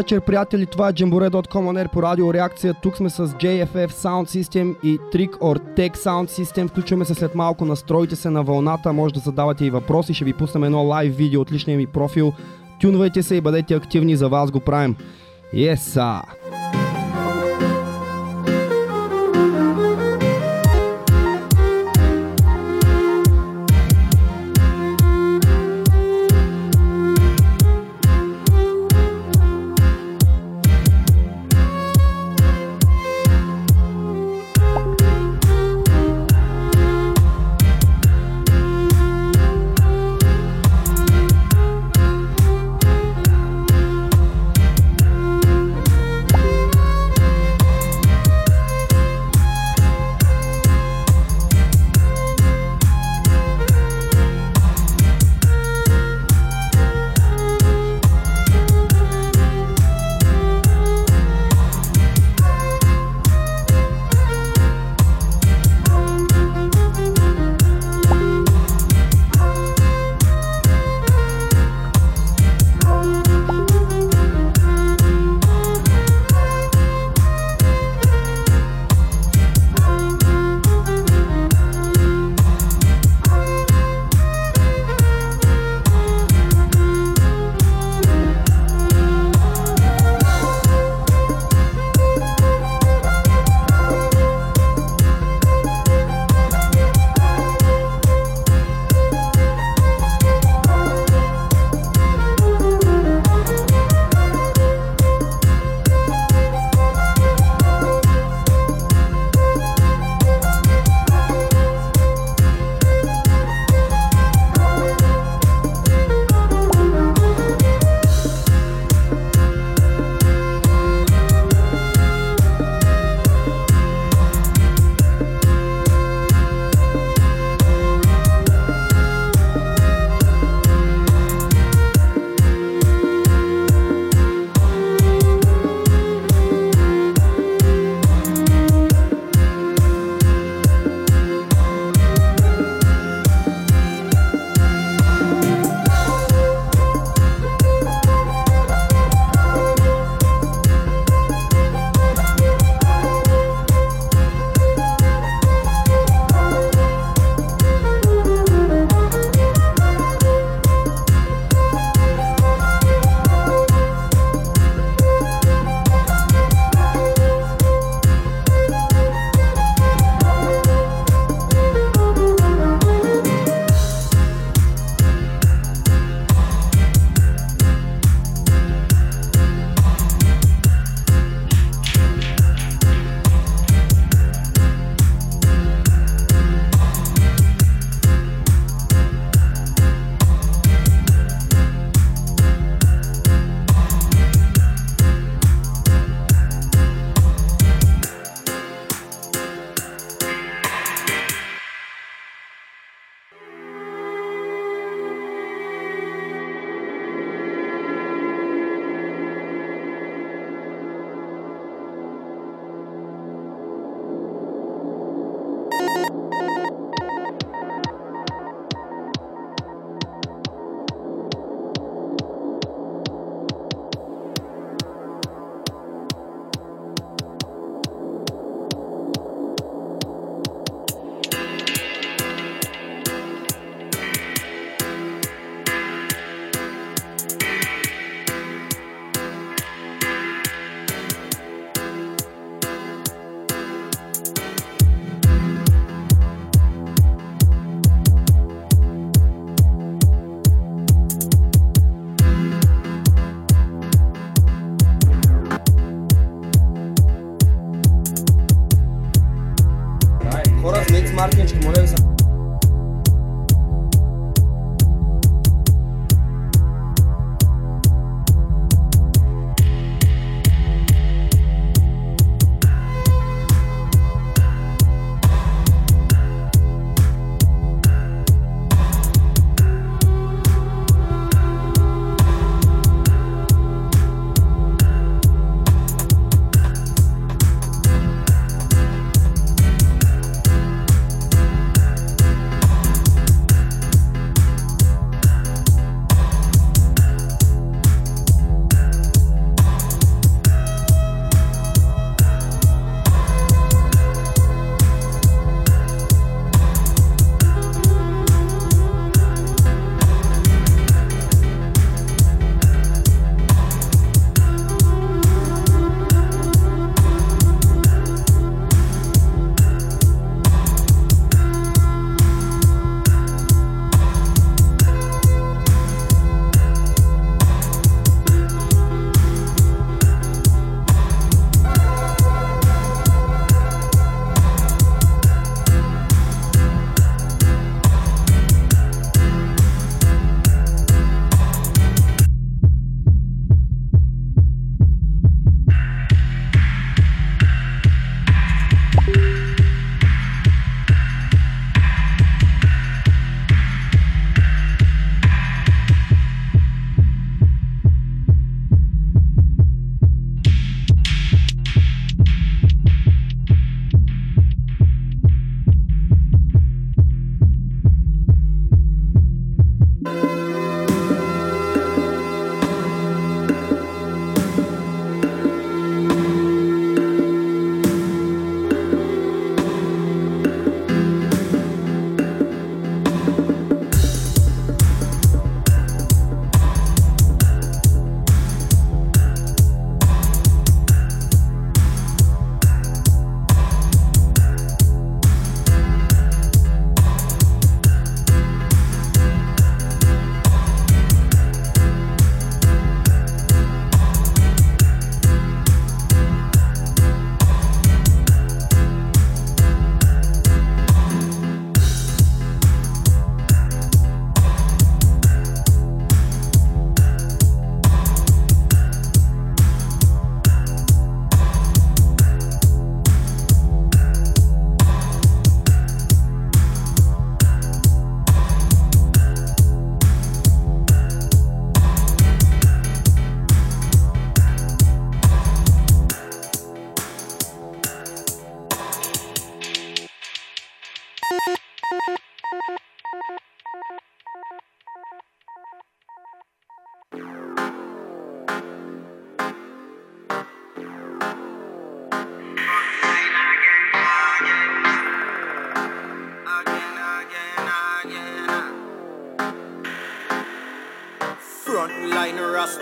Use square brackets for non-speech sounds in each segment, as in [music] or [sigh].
Вечер, приятели. Това е Jamboree.com по радио Реакция. Тук сме с JFF Sound System и Trick or Tech Sound System. Включваме се след малко. Настройте се на вълната. Може да задавате и въпроси. Ще ви пуснем едно лайв видео от личния ми профил. Тюнвайте се и бъдете активни. За вас го правим. Yes, sir.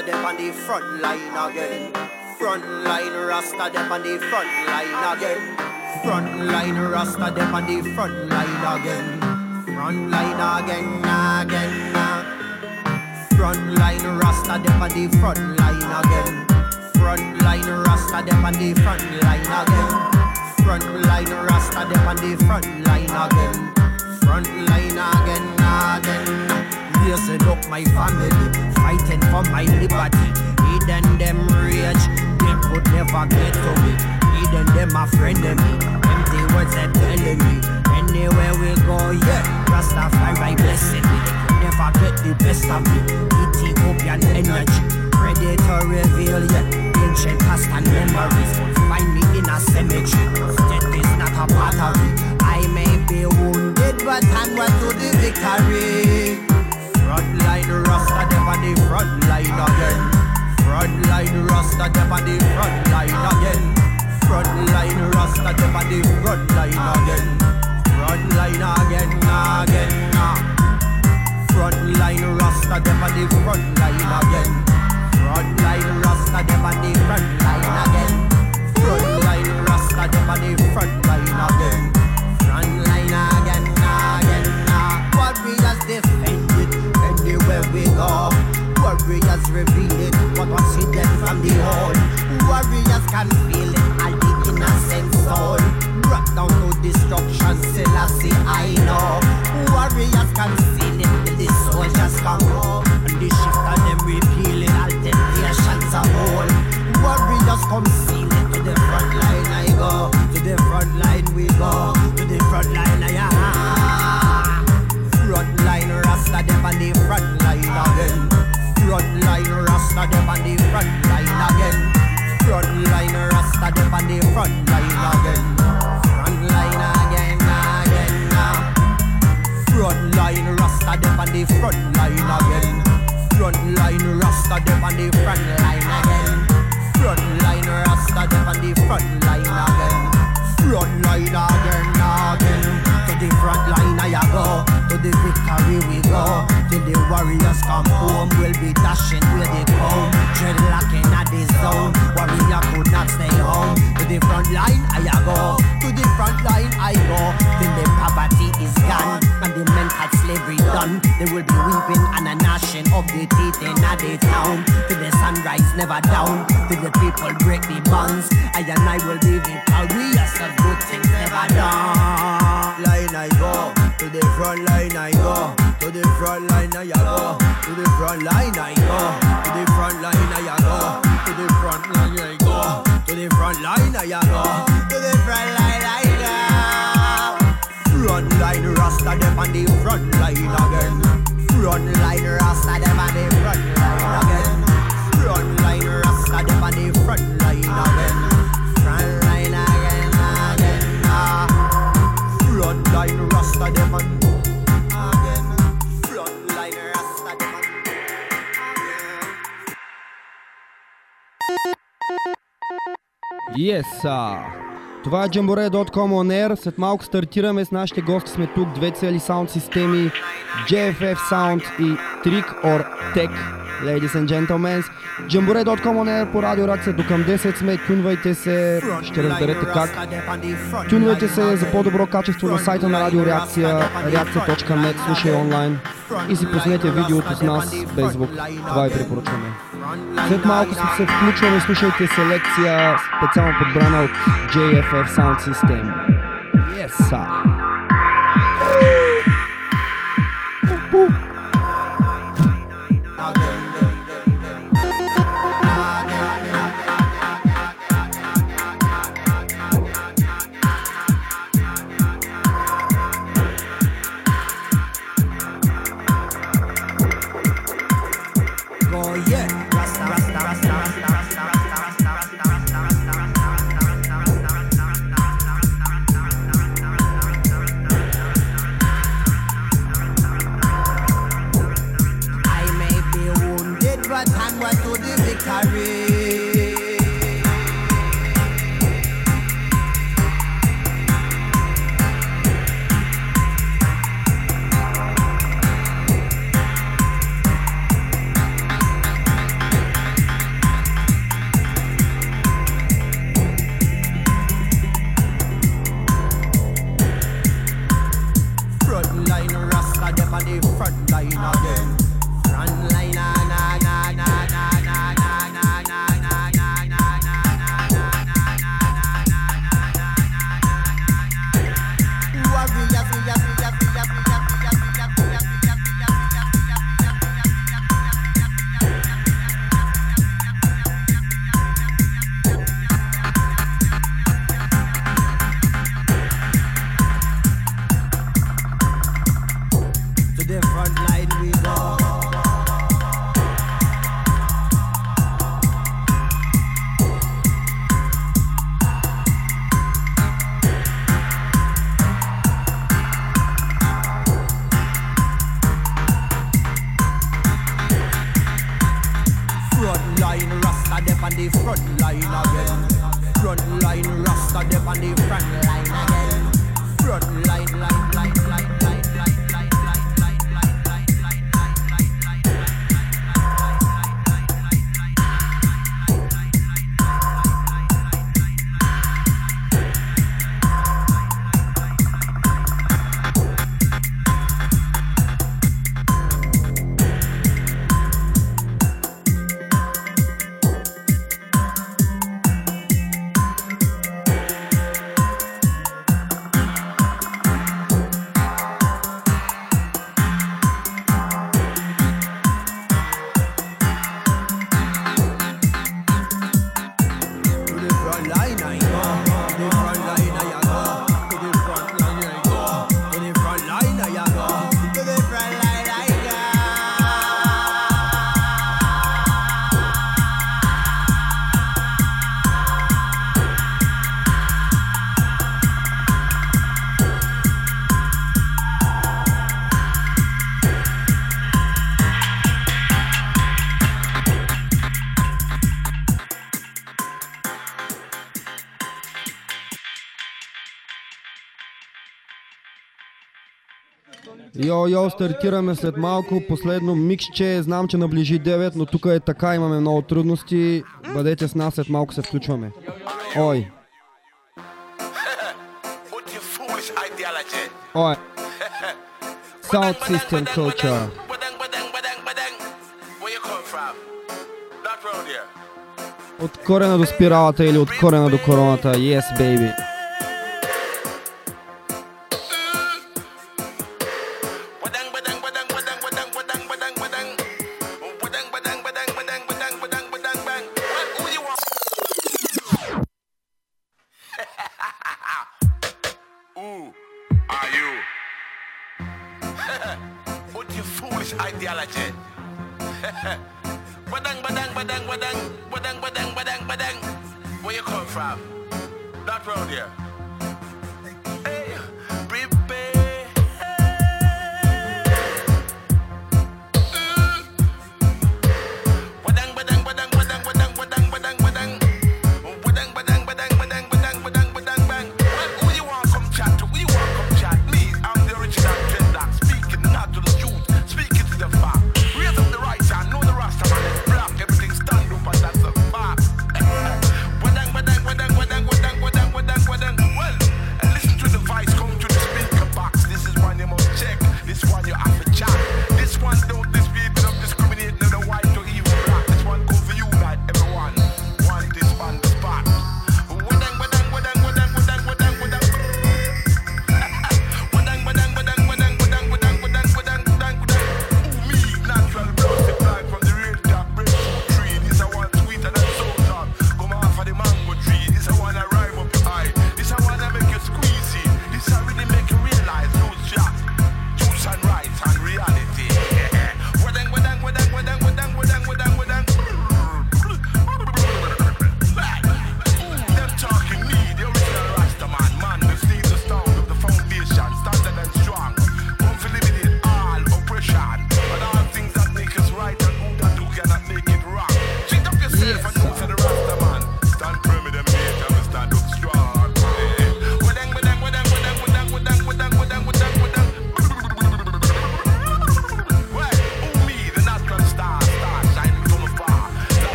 Rasta them on the front line again. Front line Rasta them on the front line again. Front line Rasta them on the front line again. Front line again, again. Uh. Front line Rasta them on the front line again. Front line Rasta them on the front line again. Front line Rasta them on the front line again. Front line again, again. Raising up my family, fighting for my liberty. Hidden them rage, they could never get to me. Hidden them a friend of me, empty words they telling me. Anywhere we go, yeah, Rastafari blessing me. Never get the best of me. Ethiopian energy, predator reveal, yeah. Ancient past and memories. Find me in a cemetery. Death is not a me. I may be wounded, but onward to the victory. The front line again. Front line Rasta them on the front line again. Front line Rasta them on the front line again. Front line again, again. Ah. Front line Rasta them on the front line again. Front line Rasta them on the front line again. Front line Rasta them on the front line again. Front line again, again. Ah. Warriors defend it anywhere we go. Warriors reveal it, what was hidden from the whole. Warriors can feel it, all the innocent soul. Brought down to destruction, still I see I know. Warriors can feel it, the soldiers come home. And the shift of them repealing, all temptations are whole. Warriors come seal it, to the front line I go. To the front line we go. To the front line I am. Front line Rasta them on the front line again. Front line Rasta them on the front line again. Front line Rasta them on the front line again. Front line again, again. Ah. Front line Rasta them on the front line again. Front line Rasta them on the front line again. Front line Rasta them on the front line again. Front line again, again. The front line I go. To the victory we go. Till the warriors come home, we'll be dashing where they come. Dreadlocking at the zone. Warrior could not stay home. To the front line I go. To the front line I go. Till the poverty is gone and the mental slavery done. There will be weeping and a gnashing of the teeth in a the town. Till the sunrise never down. Till the people break the bonds. I and I will be victorious. Cause good things never done. Line I go. To the front line I go. To the front line I go. To the front line I go. To the front line I go. To the front line I go. To the front line I go. To the front line I go. Front line Rasta them on the front line again. Front line Rasta them on the front line again. Front line Rasta them on the front line again. Yes. Това е Jamboree.com On Air. След малко стартираме с нашите гости. Сме тук две цели саунд системи. JFF Sound и Trick or Tech. Ladies and gentlemen. Jamboree.com On Air по радио реакция до към 10 сме. Тюнвайте се. Ще разберете как. Тюнвайте се за по-добро качество на сайта на Радио Реакция, реакция.net, слушай онлайн и си пуснете видеото с нас без звук. Това ви препоръчваме. След малко се включваме слушайте селекция специално подбрана от JFF Sound System. Yes, sir. Йо-Йо стартираме след малко. Последно миксче. Знам, че наближи 9, но тук е така. Имаме много трудности. Бъдете с нас, след малко се включваме. Ой. Ой. South System Culture. От корена до спиралата или от корена до короната. Yes, baby.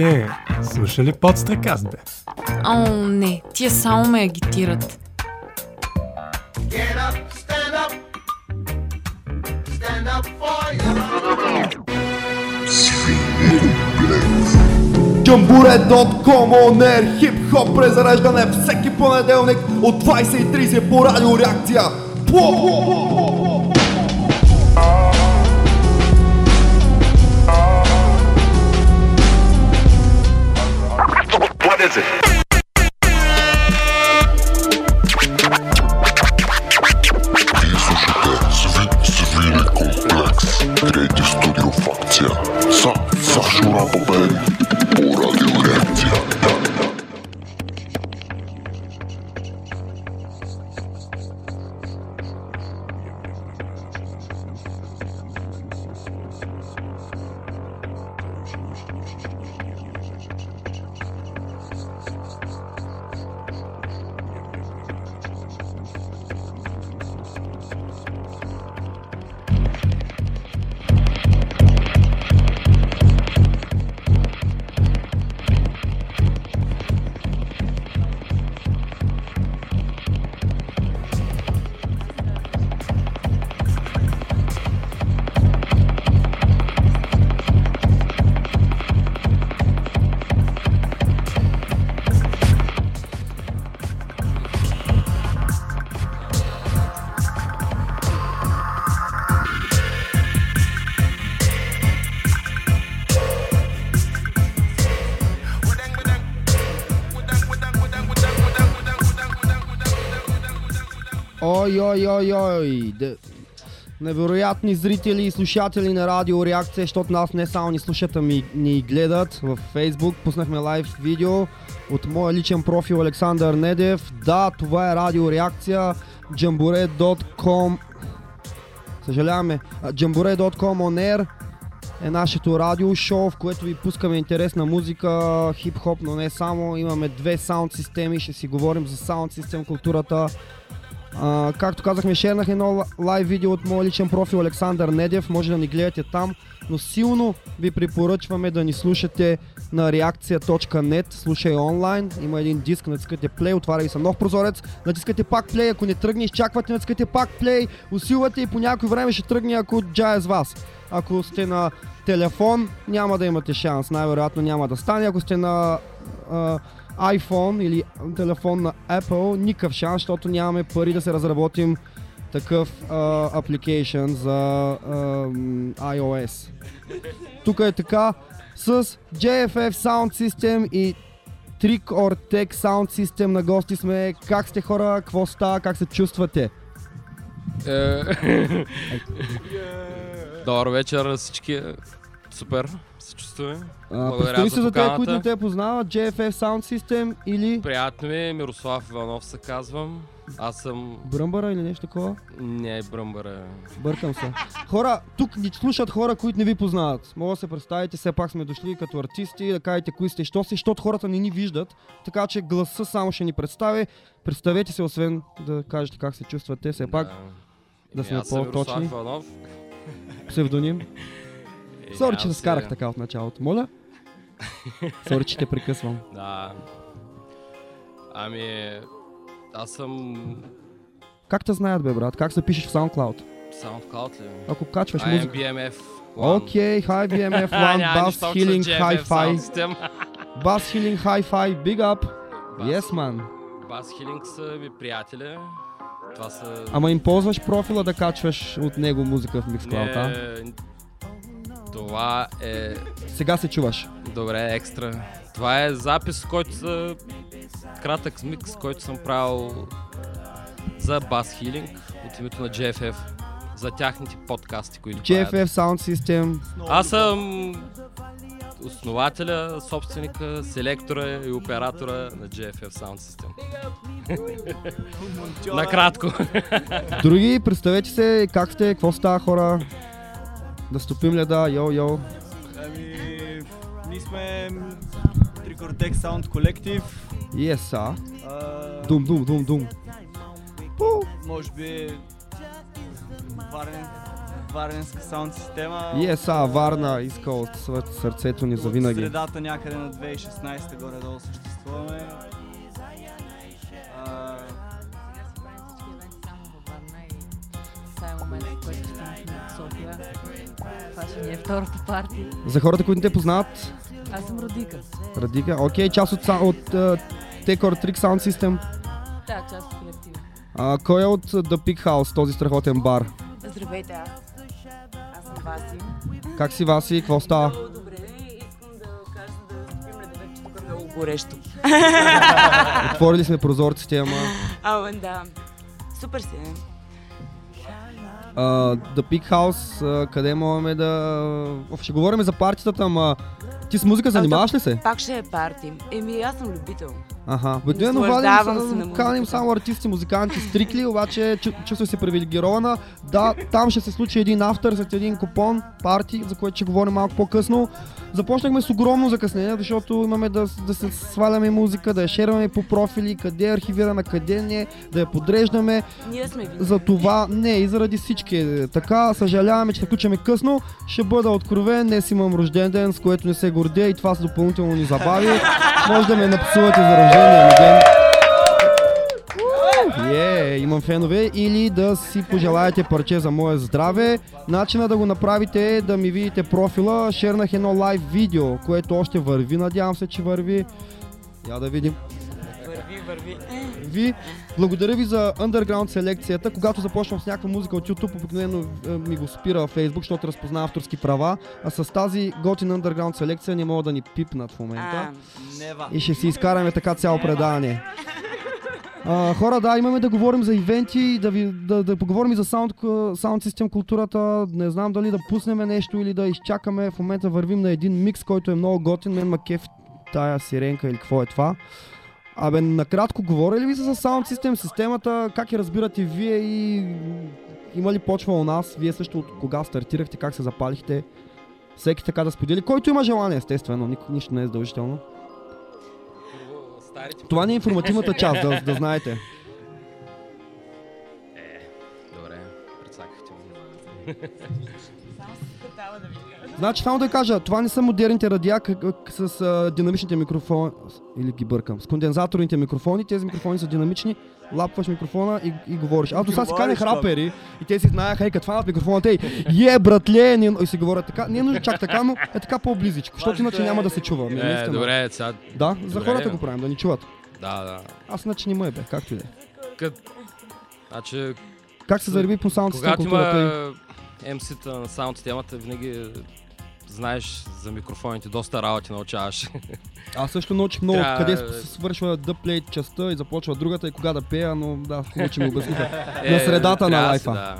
Мишке, слуша ли подстреказ, бе? О, не, тия само ме агитират. Get up, stand up. Stand up for your Джамбуре.com Онер хип-хоп презареждане всеки понеделник от 20.30 по радио реакция. Is it? Ой, ой. Де... Невероятни зрители и слушатели на Радио Реакция, защото нас не само ни слушат, ами ни гледат в Facebook. Пуснахме лайв видео от моя личен профил Александър Недев. Да, това е Радио Реакция. Jambore.com Съжаляваме. Jambore.com on air е нашето радио шоу, в което ви пускаме интересна музика, хип-хоп, но не само. Имаме две саунд системи, ще си говорим за саунд систем културата. Както казахме, шернах едно ла- лайв видео от моя личен профил Александър Недев, може да ни гледате там, но силно ви препоръчваме да ни слушате на реакция.net, слушай онлайн, има един диск, натискате плей, отваря ви се нов прозорец, натискате пак плей, ако не тръгне, изчаквате, натискате пак плей, усилвате и по някое време ще тръгне, ако джая с вас. Ако сте на телефон, няма да имате шанс, най-вероятно няма да стане, ако сте на а, iPhone или телефон на Apple, никакъв шанс, защото нямаме пари да се разработим такъв апликейшн за а, iOS. Тук е така с JFF Sound System и Trick or Tech Sound System на гости сме. Как сте хора? Какво става? Как се чувствате? Е, Добър вечер на всички. Супер, се чувстваме. Представи за се за тези, които не те познават. JFF Sound System или Приятно ми, е, Мирослав Иванов се казвам. Аз съм... Бръмбара или нещо такова? Не е бръмбара. Бъркам се. Хора, тук ни слушат хора, които не ви познават. Мога да се представите, все пак сме дошли като артисти, да кажете кои сте, що сте, защото хората не ни виждат. Така че гласа само ще ни представи. Представете се, освен да кажете как се чувствате, все пак да сме Еми, аз съм по-точни. Псевдоним. [laughs] Е, Сори, че аз се скарах е- така от началото. Моля? [laughs] Сори, че те прекъсвам. Да. Ами... Аз съм... Как те знаят, бе, брат? Как се пишеш в SoundCloud? SoundCloud ли? Ако качваш музика. IMBMF. Окей, Hi BMF [laughs] One, [laughs] Bass Healing Hi-Fi. Bass Healing Hi-Fi, Big Up. Bass- Yes, man. Бас Хилинг са ми приятели. Това са... Ама им ползваш профила да качваш от него музика в Mixcloud, а? Това е Сега се чуваш. добре екстра. Това е запис, който са кратък микс, който съм правил за Bass Healing от името на JFF. За тяхните подкасти, които JFF правят. Sound System. Аз съм основателя, собственика, селектора и оператора на JFF Sound System. [laughs] Накратко. Други, представете се, как сте, какво става хора? Да стопим леда, йо, йо. Ами, ние сме Трикортек Sound Collective. Yes, а. А, Дум, дум, дум, дум. Пу. Може би варен варненска саунд система. И е са, Варна иска от сърцето ни От завинаги. средата някъде на 2016 горе-долу съществуваме. А, е момент, в който ще София. Това ще ни е втората партия. За хората, които не те познават, Аз съм родика. Радика, окей, част от, от uh, Tecor Trick Sound System. Да, част от колектива. А, кой е от The Pig House, този страхотен бар? Здравейте, аз. Аз съм Васи. Как си, Васи? Какво става? Много добре. Искам да кажа да спим ледовете, тук е много горещо. [laughs] Отворили сме прозорците, ама... Ама да. Супер си. Uh, The Pig House, къде можем да... Ще говорим за партитата, ама... Ти с музика занимаваш ли се? Пак ще е парти. Еми, аз съм любител. Аха. Обикновено вадим, се каним само артисти, музиканти, стрикли, обаче чу- чувствам се привилегирована. Да, там ще се случи един автор след един купон, парти, за което ще говорим малко по-късно. Започнахме с огромно закъснение, защото имаме да, да се сваляме музика, да я шерваме по профили, къде е архивирана, къде не, да я подреждаме. Ние сме виновни. За това не, и заради всички така. Съжаляваме, че включваме късно. Ще бъда откровен, днес имам рожден ден, с което не се гордея и това се допълнително ни забави. Може да ме напсувате за рождения ми ден. Е, имам фенове. Или да си пожелаете парче за мое здраве. Начина да го направите е да ми видите профила. Шернах едно лайв видео, което още върви. Надявам се, че върви. Я да видим. Върви, върви. Ви, благодаря ви за underground селекцията. Когато започвам с някаква музика от YouTube, обикновено е, ми го спира във Facebook, защото разпознава авторски права. А с тази готина underground селекция не могат да ни пипнат в момента. А. И ще си изкараме така цяло предаване. [laughs] А, хора, да, имаме да говорим за ивенти, да, ви, да, да поговорим и за саунд, саунд систем културата. Не знам дали да пуснем нещо или да изчакаме. В момента вървим на един микс, който е много готин. Мен ма кеф тая сиренка или какво е това. Абе, накратко, говорили ли ви за саунд систем, системата, как я разбирате вие и има ли почва у нас? Вие също от кога стартирахте, как се запалихте? Всеки така да сподели. Който има желание, естествено, ник- нищо не е задължително. Това не е информативната част, да, да знаете. Добре, прецакахте ме. Значи, само да кажа, това не са модерните радиа с а, динамичните микрофони, или ги бъркам, с кондензаторните микрофони, тези микрофони са динамични, лапваш микрофона и, и говориш. Аз до сега си канех рапери и те си знаеха, ей, като фанат микрофона, те, е, братле, не, и си говорят така, не е нужно чак така, но е така по-близичко, защото иначе е- няма да се чува. Ми, Е, добре, сега. Да, за Добре. хората го правим, да ни чуват. Да, да. Аз иначе не му е бе, както и да е. Кът... Значи, Как се зареби по саунд когато има MC-та на саунд системата, винаги знаеш за микрофоните, доста работи научаваш. Аз също научих много Трябва- къде с- свършва да плей частта и започва другата и кога да пея, но да, хубаво, че ми обясниха. [laughs] Е, На средата на лайфа. Да.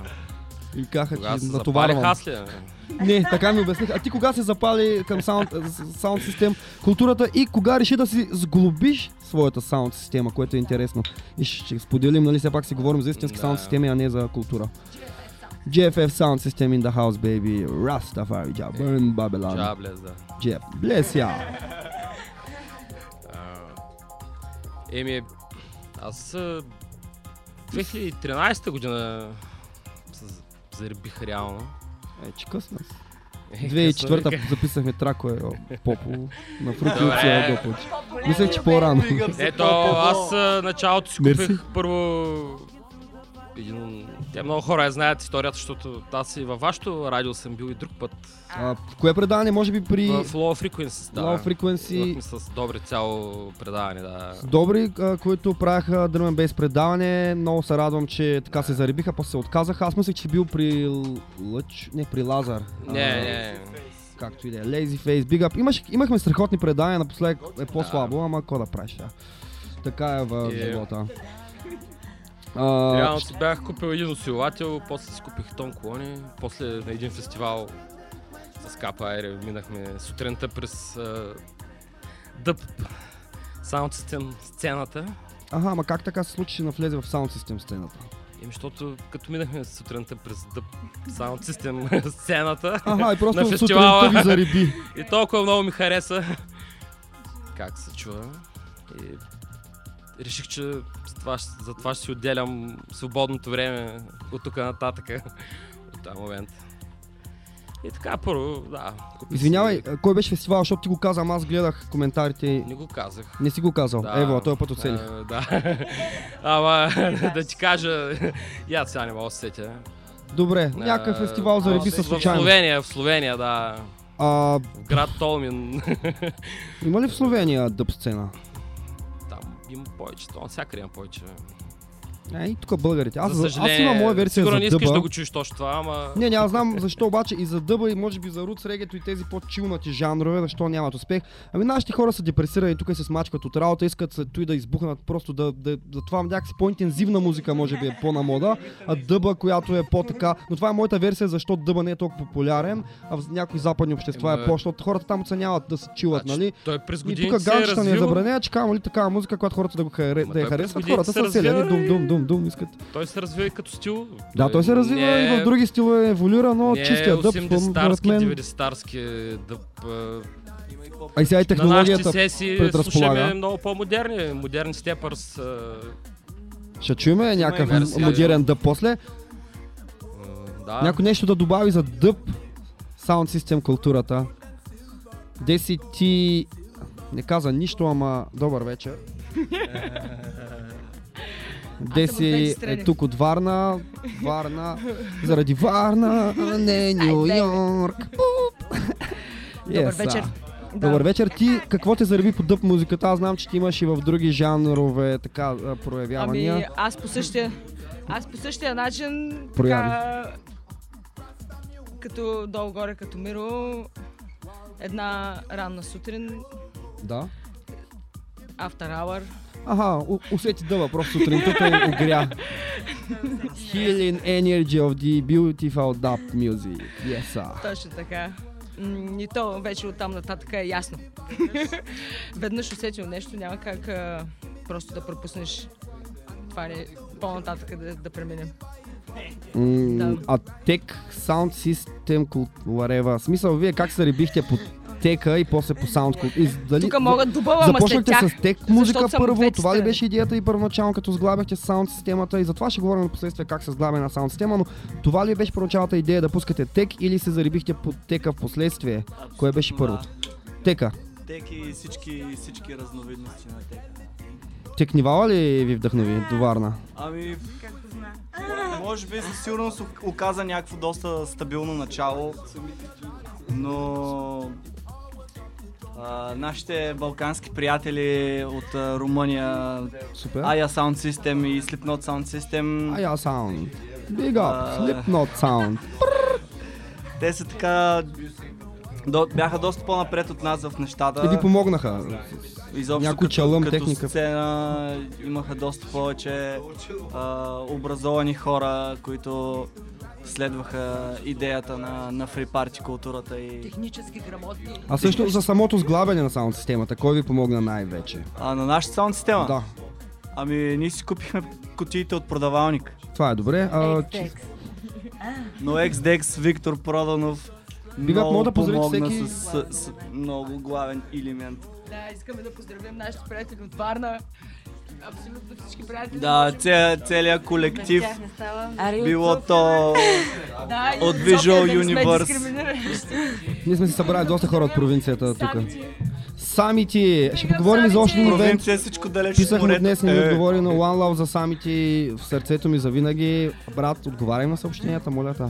И казаха, че се натоварвам. Не, така ми обясниха. А ти кога се запали към саунд, саунд систем културата и кога реши да си сглобиш своята саунд система, което е интересно. И ще, ще споделим, нали, все пак си говорим за истински Да. саунд системи, а не за култура. GFF Sound System in the house, baby. Rastafari, ja, burn Babylon. Джаблес, да. Jeff, bless ya. Еми, аз а, 2013 година се заребих реално. Е, че късно. Е, 2004 късно, записахме тракове попо на фрукти от. Мислех, че по-рано. Ето, аз началото си купих първо един... Те много хора я знаят историята, защото аз и във вашето радио съм бил и друг път. А, кое предаване? Може би при В Low Frequency. Да. Low Frequency с добри цяло предаване, да. Добри, а, които правяха Drum Bass предаване. Много се радвам, че така се заребиха, после се отказаха. Аз мислех, че бил при Лъч... Не, при Лазар. Не, А, не. Както и да е. Lazy Face, Big Up. Имаш, имахме страхотни предавания, напоследък е по-слабо, ама какво да правиш? Да. Така е в Е. живота. А, Реално си бях купил един усилател, после си купих тон колони, после на един фестивал с Капа Айре минахме сутринта през а, дъб саунд систем сцената. Аха, ама как така се случи, че навлезе в саунд систем сцената? Еми, защото като минахме сутринта през дъб саунд систем [laughs] сцената Аха, и просто на фестивала ви зареби. [laughs] и толкова много ми хареса как се чува. И реших, че за това, за това ще си отделям свободното време от тук нататък. От този момент. И така, първо, да. си- Извинявай, а, кой беше фестивал, защото ти го каза, аз гледах коментарите. Не го казах. Не си го казал. Да. Ево, този път оцелих. Да. [laughs] Ама [laughs] да ти кажа, [laughs] аз сега не мога да се сетя. Добре, някакъв А, фестивал за в- реби са В случайно. Словения, в Словения, да. А, В град Толмин. има ли в Словения дъб сцена? Там има повече. То навсякъде има повече. Е, и тук българите. Аз, За за, аз имам моя версия за не искаш дъба. да го чуеш точно това, ама... Не, не, аз знам защо обаче и за дъба и може би за рут регето и тези по-чилнати жанрове, защо нямат успех. Ами нашите хора са депресирани тук се смачкат от работа, искат след това да избухнат просто да, да, да това някакси по-интензивна музика може би е по-на мода, а дъба, която е по-така. Но това е моята версия, защо дъба не е толкова популярен, а в някои западни общества Ема- е по, защото хората там оценяват да се чилат, Значи, нали? Той през И тук се е ганчета ни е развил. забранена, че кама ли такава музика, която хората да, го харе, да я той харесват. Хората се са селени, дум, и- дум, дум, дум, искат. Той се развива и като стил. Да, той се развива Не и в други стилове еволюира, но не чистия дъб, 80-тарски, според мен, 90-тарски дъб. а, и сега и На технологията сесии предразполага. слушаме много по-модерни. Модерни степърс. а, Ще чуем някакъв версия. модерен дъб после. Да. Някой нещо да добави за дъб саунд систем културата. Деси ти не каза нищо, ама добър вечер. [laughs] Деси е тук от Варна. Варна. Заради Варна, [laughs] [laughs] а не Нью Йорк. Добър вечер. а. Добър вечер. Ти какво те зареби по дъб музиката? Аз знам, че ти имаш и в други жанрове така проявявания. Ами, аз по същия, аз по същия начин, Прояви. така, като долу-горе, като Миро, една ранна сутрин, Да. after hour, Аха, усети дъба, просто сутринта те огря. Healing energy of the beautiful dub music. Yes, sir. точно така. И то вече оттам нататък е ясно. [laughs] Веднъж усетил нещо, няма как а, просто да пропуснеш това не по-нататък да, да преминем. М, Да. А тек, sound system, whatever. Смисъл, вие как се ребихте по тека и после по и дали- Тук мога да добавя, ама след Започнахте тях. с тек музика първо, това ли беше идеята и първоначално като сглабяхте саунд системата и затова ще говорим на последствие как се сглабя на саунд система, но това ли беше първоначалната идея да пускате тек или се заребихте по тека в последствие? Кое беше първото? Тека. Теки и всички, всички разновидности на тека. Текнивала ли ви вдъхнови до Варна? Ами, може би със сигурност ок- оказа някакво доста стабилно начало, но а, нашите балкански приятели от а, Румъния, Супер. Aya Sound System и Slipknot Sound System, Aya Sound. Big up. Slipknot Sound. [laughs] те са така до, бяха доста по-напред от нас в нещата. И ви помогнаха. Изобщо Някой като, чалъм като техника. сцена имаха доста повече а, образовани хора, които следваха идеята на, на фри парти културата и Технически грамотни. А също за самото сглабяне на саунд системата, кой ви помогна най-вече? а, на нашата саунд система. Да, Ами ние си купихме кутиите от продавалник. това е добре. А, че- [laughs] Но XDEX, Виктор Проданов Бигат, мога много да помогна всеки- с, с, с, много главен елемент. Да, искаме да поздравим нашите приятели от Варна. Абсолютно всички приятели. Да, ця, целият колектив, било то от Visual Universe. ние сме си събрали доста хора от провинцията тук. Самити. Ще поговорим за още един ивент. провинция, всичко далеч Писахме морето. днес, не ми Е. отговори на One Love за самити в сърцето ми за винаги. Брат, отговаряй на съобщенията, моля те.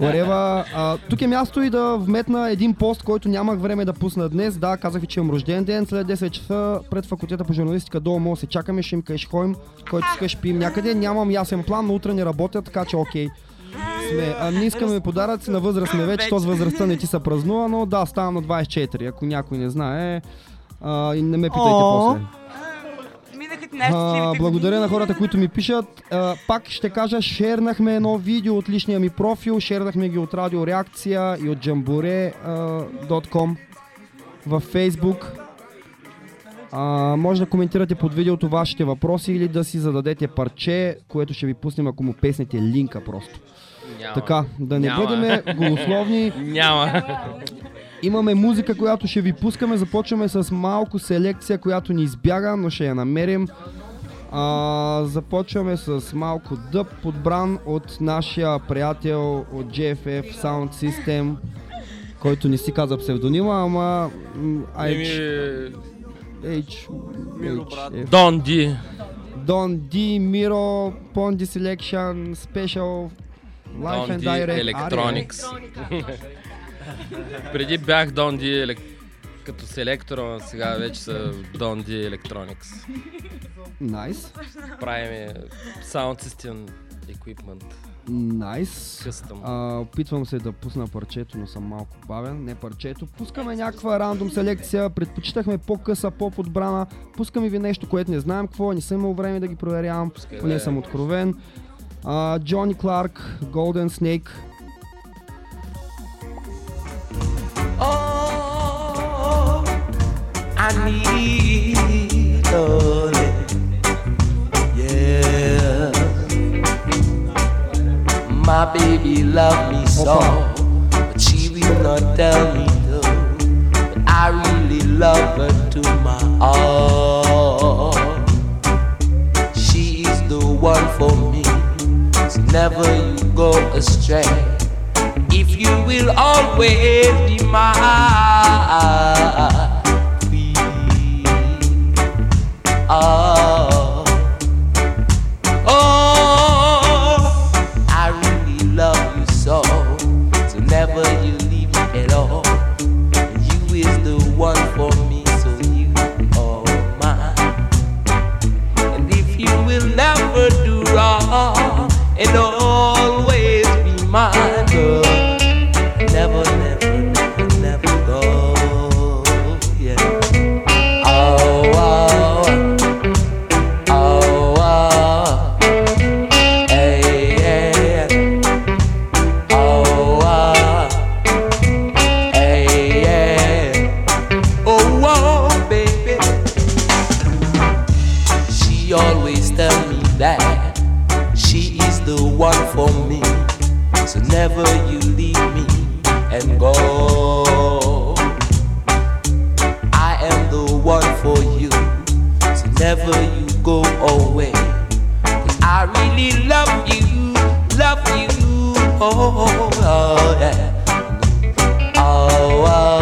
Whatever. А, тук е място и да вметна един пост, който нямах време да пусна днес. Да, казах ви, че имам рожден ден. След 10 часа пред факултета по журналистика долу може да се чакаме, ще им кажеш ходим, който искаш пием някъде. Нямам ясен план, но утре не работя, така че окей. Сме. А, не искаме подаръци на възраст сме вече, то с възрастта не ти се празнува, но да, ставам на 24, ако някой не знае. А, и не ме питайте О. после. А, благодаря на хората, които ми пишат. А, пак ще кажа, шернахме едно видео от личния ми профил, шернахме ги от Радио Реакция и от jambore.com във Facebook. А, може да коментирате под видеото вашите въпроси или да си зададете парче, което ще ви пуснем, ако му песнете линка просто. Няма. Така, да не Няма. бъдем голословни. [laughs] Няма. Имаме музика, която ще ви пускаме. Започваме с малко селекция, която ни избяга, но ще я намерим. А, започваме с малко дъб, подбран от нашия приятел от GFF Sound System, който не си каза псевдонима, ама... м, Еми, H, H, Миро, H. Дон Ди. Don D, Miro, Pondi Selection, Special, Life Дон and Ди Direct, Electronics. Преди бях Дон Ди елек... като селектор, а сега вече са Дон Ди Electronics. Найс, Правиме Sound System Equipment. Найс. А, опитвам се да пусна парчето, но съм малко бавен. Не парчето. Пускаме някаква рандом селекция. Предпочитахме по-къса, по-подбрана. Пускаме ви нещо, което не знаем какво. е, Не съм имал време да ги проверявам. Пускай, Поне съм откровен. А, Джони Кларк, Golden Snake. Oh, I need darling. My baby love me so, but she will not tell me no. But I really love her to my heart. She is the one for me, so never you go astray. If you will always be my queen. Oh, me. So never you leave me and go. I am the one for you. So never you go away. 'Cause I really love you, love you. Oh, oh, oh yeah. Oh, oh. Oh,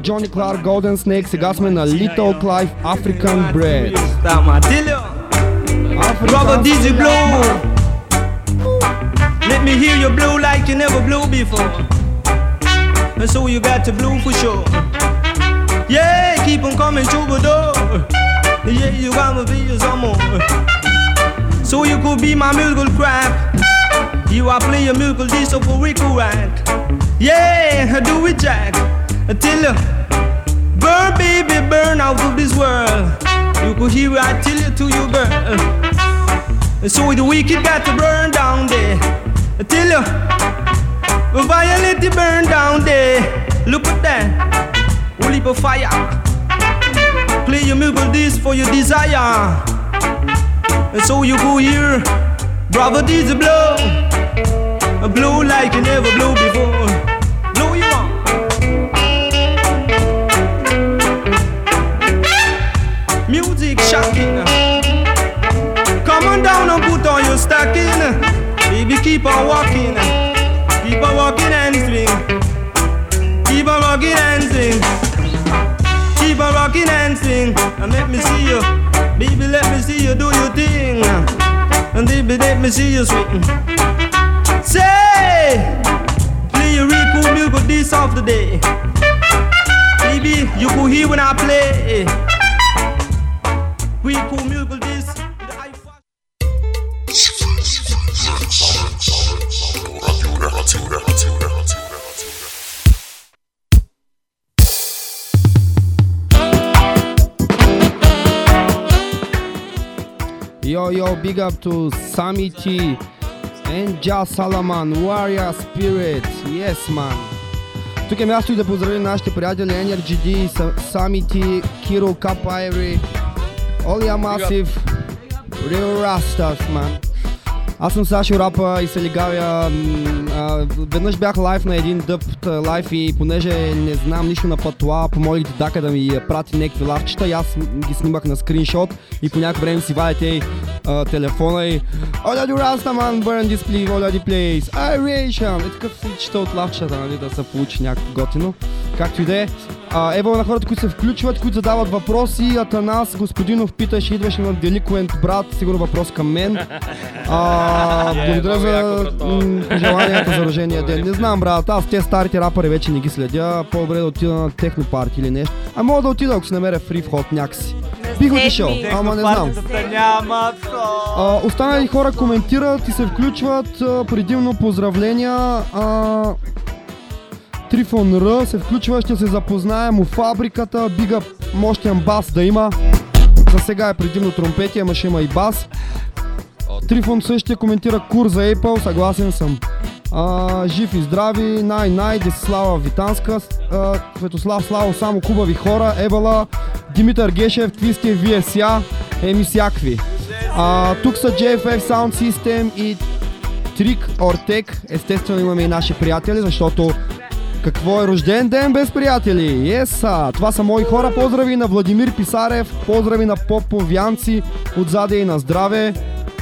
йо, слушахме Джони Кларк, Golden Snake, сега сме на Little Clive African Bread. Gostama. Tilio. Brother DJ blow. Let me hear you blow like you never blew before. And so you got to blow for sure. Yeah, keep on coming to the door. Yeah, you gotta feel some more. So you could be my musical crap. You are playing musical disco for Rico Rack. Yeah, do it, Jack. Till you burn, baby, burn out of this world. You could hear I tell you to you burn. So the wicked got to burn down there. I tell you, violate the burn down there. Look at that, we holy of fire. Play your disc for your desire. And so you go here, brother, this blow. A blow like you never blew before. Baby, keep on walking. Keep on walking and swing. Keep on rocking and sing. Keep on rocking and sing. And let me see you. Baby, let me see you do your thing. And baby, let me see you swing. Say, play your real cool music this of the day. Baby, you could hear when I play. Real cool Yo, yo, big up to Sami T and Ja Salaman, Warrior Spirit. Yes, man. Тук е място и да поздравим нашите приятели NRGD, Sa- Sami T, Kiro, Kappa Ivory, Olia Massive, Real Rastas, man. Аз съм Сашо Рапа и се лигавя. Веднъж бях лайв на един дъб т- лайв и понеже не знам нищо на пътуа, помолих Дака да ми прати някакви лавчета и аз ги снимах на скриншот и по някакво време си вадите телефона и Оля ди Раста, ман, burn this please, Оля ди please, Iration! И такъв си чета от лавчета, нали, да се получи някакво готино. Както и да е. А, Ева на хората, които се включват, които задават въпроси. Атанас Господинов питаше, идваш ли на Деликвент брат? Сигурно въпрос към мен. А, [laughs] благодаря за м, пожеланията за рождения ден. Не знам, брат, аз те старите рапъри вече не ги следя. По-добре да отида на техно парти или нещо. А мога да отида, ако се намеря фри вход някакси. Бих отишъл, ама не знам. А, останали хора коментират и се включват. А, предимно поздравления. А, Трифон Р се включва, ще се запознаем у фабриката. Бига мощен бас да има. За сега е предимно тромпети, ама ще има и бас. Трифон същия коментира кур за Apple, съгласен съм. А, жив и здрави, най-най, Десислава Витанска, а, Светослав Славо, само хубави хора, Ебала, Димитър Гешев, какви сте еми всякакви. А, тук са JFF Sound System и Trick or естествено имаме и наши приятели, защото какво е рожден ден без приятели? Yes, това са мои хора. Поздрави на Владимир Писарев, поздрави на Поповянци, отзаде и на здраве.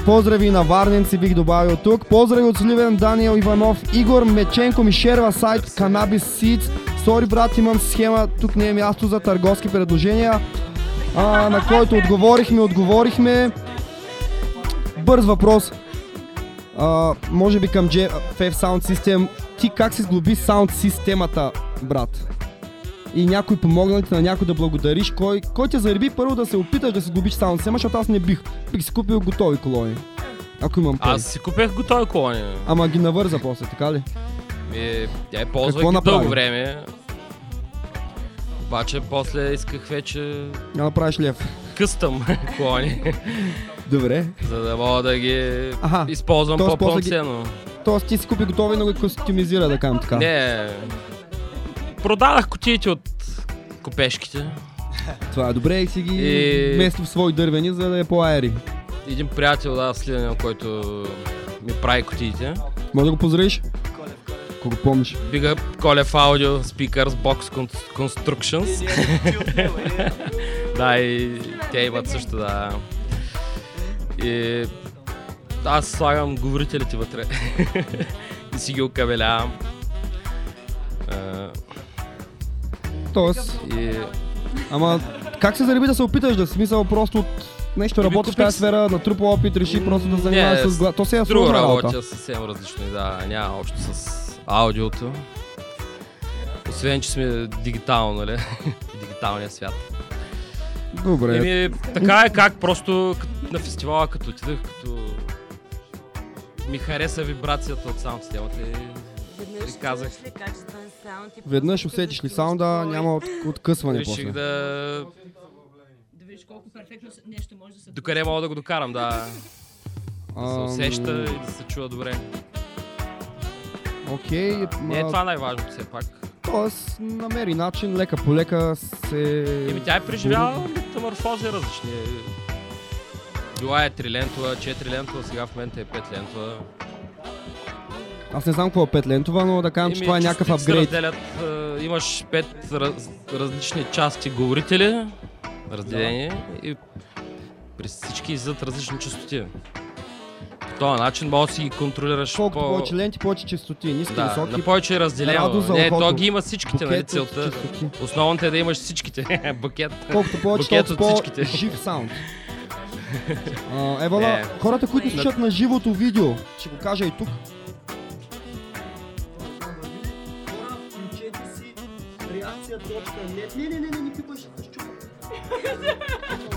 Поздрави на Варненци бих добавил тук. Поздрави от Сливен Даниел Иванов, Игор Меченко ми шерва сайт Cannabis Seeds. Сори брат, имам схема, тук не е място за търговски предложения. А, на който отговорихме, отговорихме. Бърз въпрос. А, може би към JFF Sound System. Ти как си сглоби саунд системата, брат? И някой помогна ти на някой да благодариш? Кой, кой те зареби първо да се опиташ да си сглобиш саунд система, защото аз не бих. Бих си купил готови колони. Ако имам пари. Аз си купех готови колони. Ама ги навърза после, така ли? Ми, тя е ползвах ги дълго време. Обаче после исках вече Да направиш лев. къстъм [laughs] колони, Добре. за да мога да ги Аха, използвам после ги- по-пълноценно. Тоест ти си купи готови, но ги костюмизира, да кажем така. Не, продадах кутиите от копешките. Това е добре и си ги И- вместо в свои дървени, за да е по-аери. Един приятел да Сливен, който ми прави кутиите. Може да го поздравиш? Ако го помниш. Big up Колев Audio Speakers Box Con- Constructions. [laughs] да, и те имат също, да. И аз слагам говорителите вътре. [laughs] и си ги окабелявам. Тоест, и ама как се зареби да се опиташ да смисъл просто от нещо Еми, работиш в тази сфера, натрупа опит, реши просто да занимаваш с глас. То се е друго сложна работа. съвсем различно, и да, няма общо с аудиото. Освен, че сме дигитално, нали? [laughs] Дигиталния свят. Добре. Еми, така е как просто на фестивала, като отидах, като ми хареса вибрацията от саунд системата и Веднъж казах. чуваш ли качествен саунд и Веднъж усетиш ли саунда, няма от, откъсване реших после. да... Да видиш колко перфектно нещо може да се... Докъде мога да го докарам, да. Да се усеща и да се чува добре. Окей, Не е това най-важното все пак. Тоест, намери начин, лека по лека се... Еми тя е преживяла метаморфози различни. Била е 3 лентова, 4 лентова, сега в момента е 5 лентова. Аз не знам какво е петлентова, но да кажем, че това е някакъв апгрейд. разделят, а, имаш 5 раз, различни части говорители, разделени и през всички излизат различни частоти. Този начин можеш да си ги контролираш Колкото по... повече ленти, повече честоти. Ниски, Да, високи. на повече е разделено. Не, то ги има всичките, нали целта. Основното е да имаш всичките. [laughs] Букет. Колкото повече, Букет толкова от всичките. по-жив саунд. [laughs] Не. хората, които слушат на живото видео, ще го кажа и тук. Не, не, не, не, не пипаш, щупа. [laughs]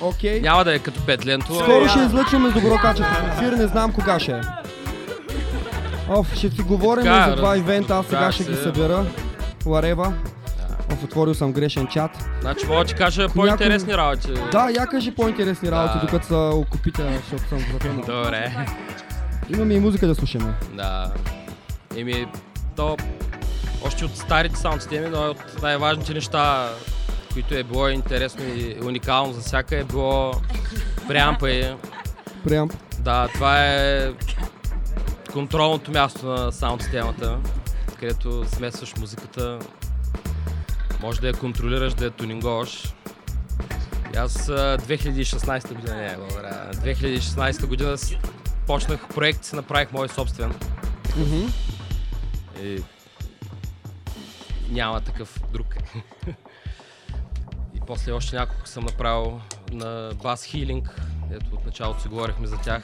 Окей. Няма да е като петленто. Скоро ще излъчваме с добро качество. Ефир не знам кога ще е. Оф, ще си говорим Така, за два ивента, аз сега ще ги събера. Ларева. Оф, отворил съм грешен чат. Значи мога да ти кажа по-интересни работи. Да, я кажи по-интересни работи, Да. докато са окупите, защото съм затънал. [laughs] Добре. Имаме и музика да слушаме. Да. Еми, то още от старите саунд системи, но от най-важните неща, които е било интересно и уникално за всяка, е било преампа и Преамп. Да, това е контролното място на саунд системата, където смесваш музиката, може да я контролираш, да я тунинговаш. И аз а, 2016 година, не, благодаря, 2016 година почнах проект, си направих мой собствен. Мгм. И няма такъв друг. [laughs] После още няколко съм направил на Bass Healing, ето от началото си говорихме за тях.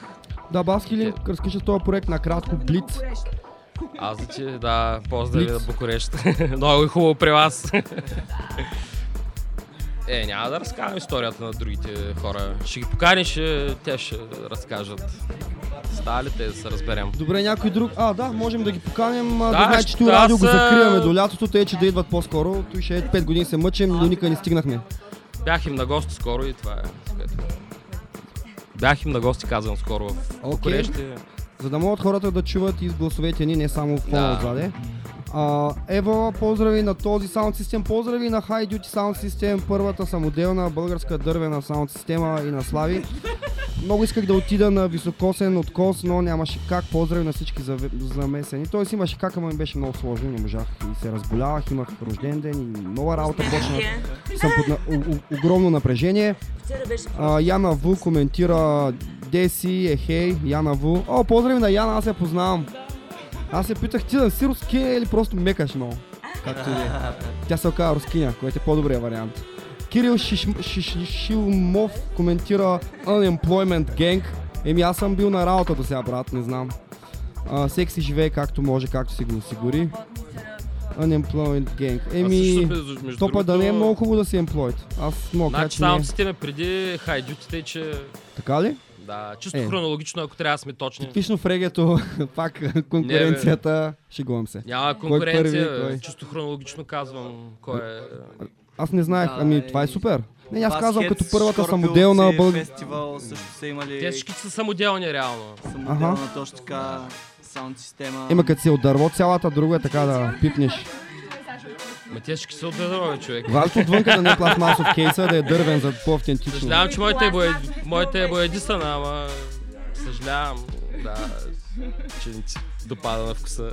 Да, Бас Хилинг, разкажи за този проект накратко, Блиц. Аз да ти, да, поздрави на Букурещ. [laughs] Много е хубаво при вас. [laughs] е, няма да разказвам историята на другите хора. Ще ги поканиш, те ще разкажат. Става ли те да се разберем? Добре, някой друг. А, да, можем да ги поканим. Да, знаете, че ще- това радио го закриваме до лятото, те че да идват по-скоро. Той ще е 5 години се мъчим, но никъде не стигнахме. Бях им на гости скоро и това е. Бях им на гости, казвам скоро в и- За да могат хората да чуват и с гласовете ни, не само в фона Да. отзаде. А, Ева, поздрави на този саунд систем, поздрави на High Duty Sound System, първата самоделна българска дървена саунд система и на Слави. Много исках да отида на високосен откос, но нямаше как. Поздрави на всички замесени. Тоест имаше как, ама ми беше много сложно, не можах. И се разболявах, имах рожден ден и нова работа почна. Съм под на, о- о- огромно напрежение. А, Яна Ву коментира Деси, ехей, Яна Ву. О, поздрави на Яна, аз я познавам. Аз се питах, ти да си рускиня или просто мекаш много? Както и е. [laughs] Тя се оказа рускиня, което е по-добрия вариант. Кирил Шиш- коментира Unemployment Gang. Еми аз съм бил на работа до сега, брат, не знам. А, всеки си живее както може, както си го осигури. Unemployment Gang. Еми, между- топа да не е много хубаво да си employed. Аз мога да кажа, Значи че не. саунд система преди хайдютите, че Така ли? Да, чисто Е. хронологично, ако трябва да сме точни. Типично в регето, [laughs] пак конкуренцията, шегувам се. Няма Кой конкуренция, първи, кой? чисто хронологично казвам кой е. Аз не знаех, ами това е супер. Не, аз казвам като първата самоделна бълг... фестивал също са имали Те всички са самоделни реално. самоделна Аха. точно така саунд система. Има като си от дърво цялата, друго е така да пипнеш. Ма те всички са от дърво, бе, човек. Важното отвънка да не е пластмасов кейса, да е дървен за по-автентично. Съжалявам, че моята е, е боядисана, ама съжалявам, да, че не ти допада на вкуса.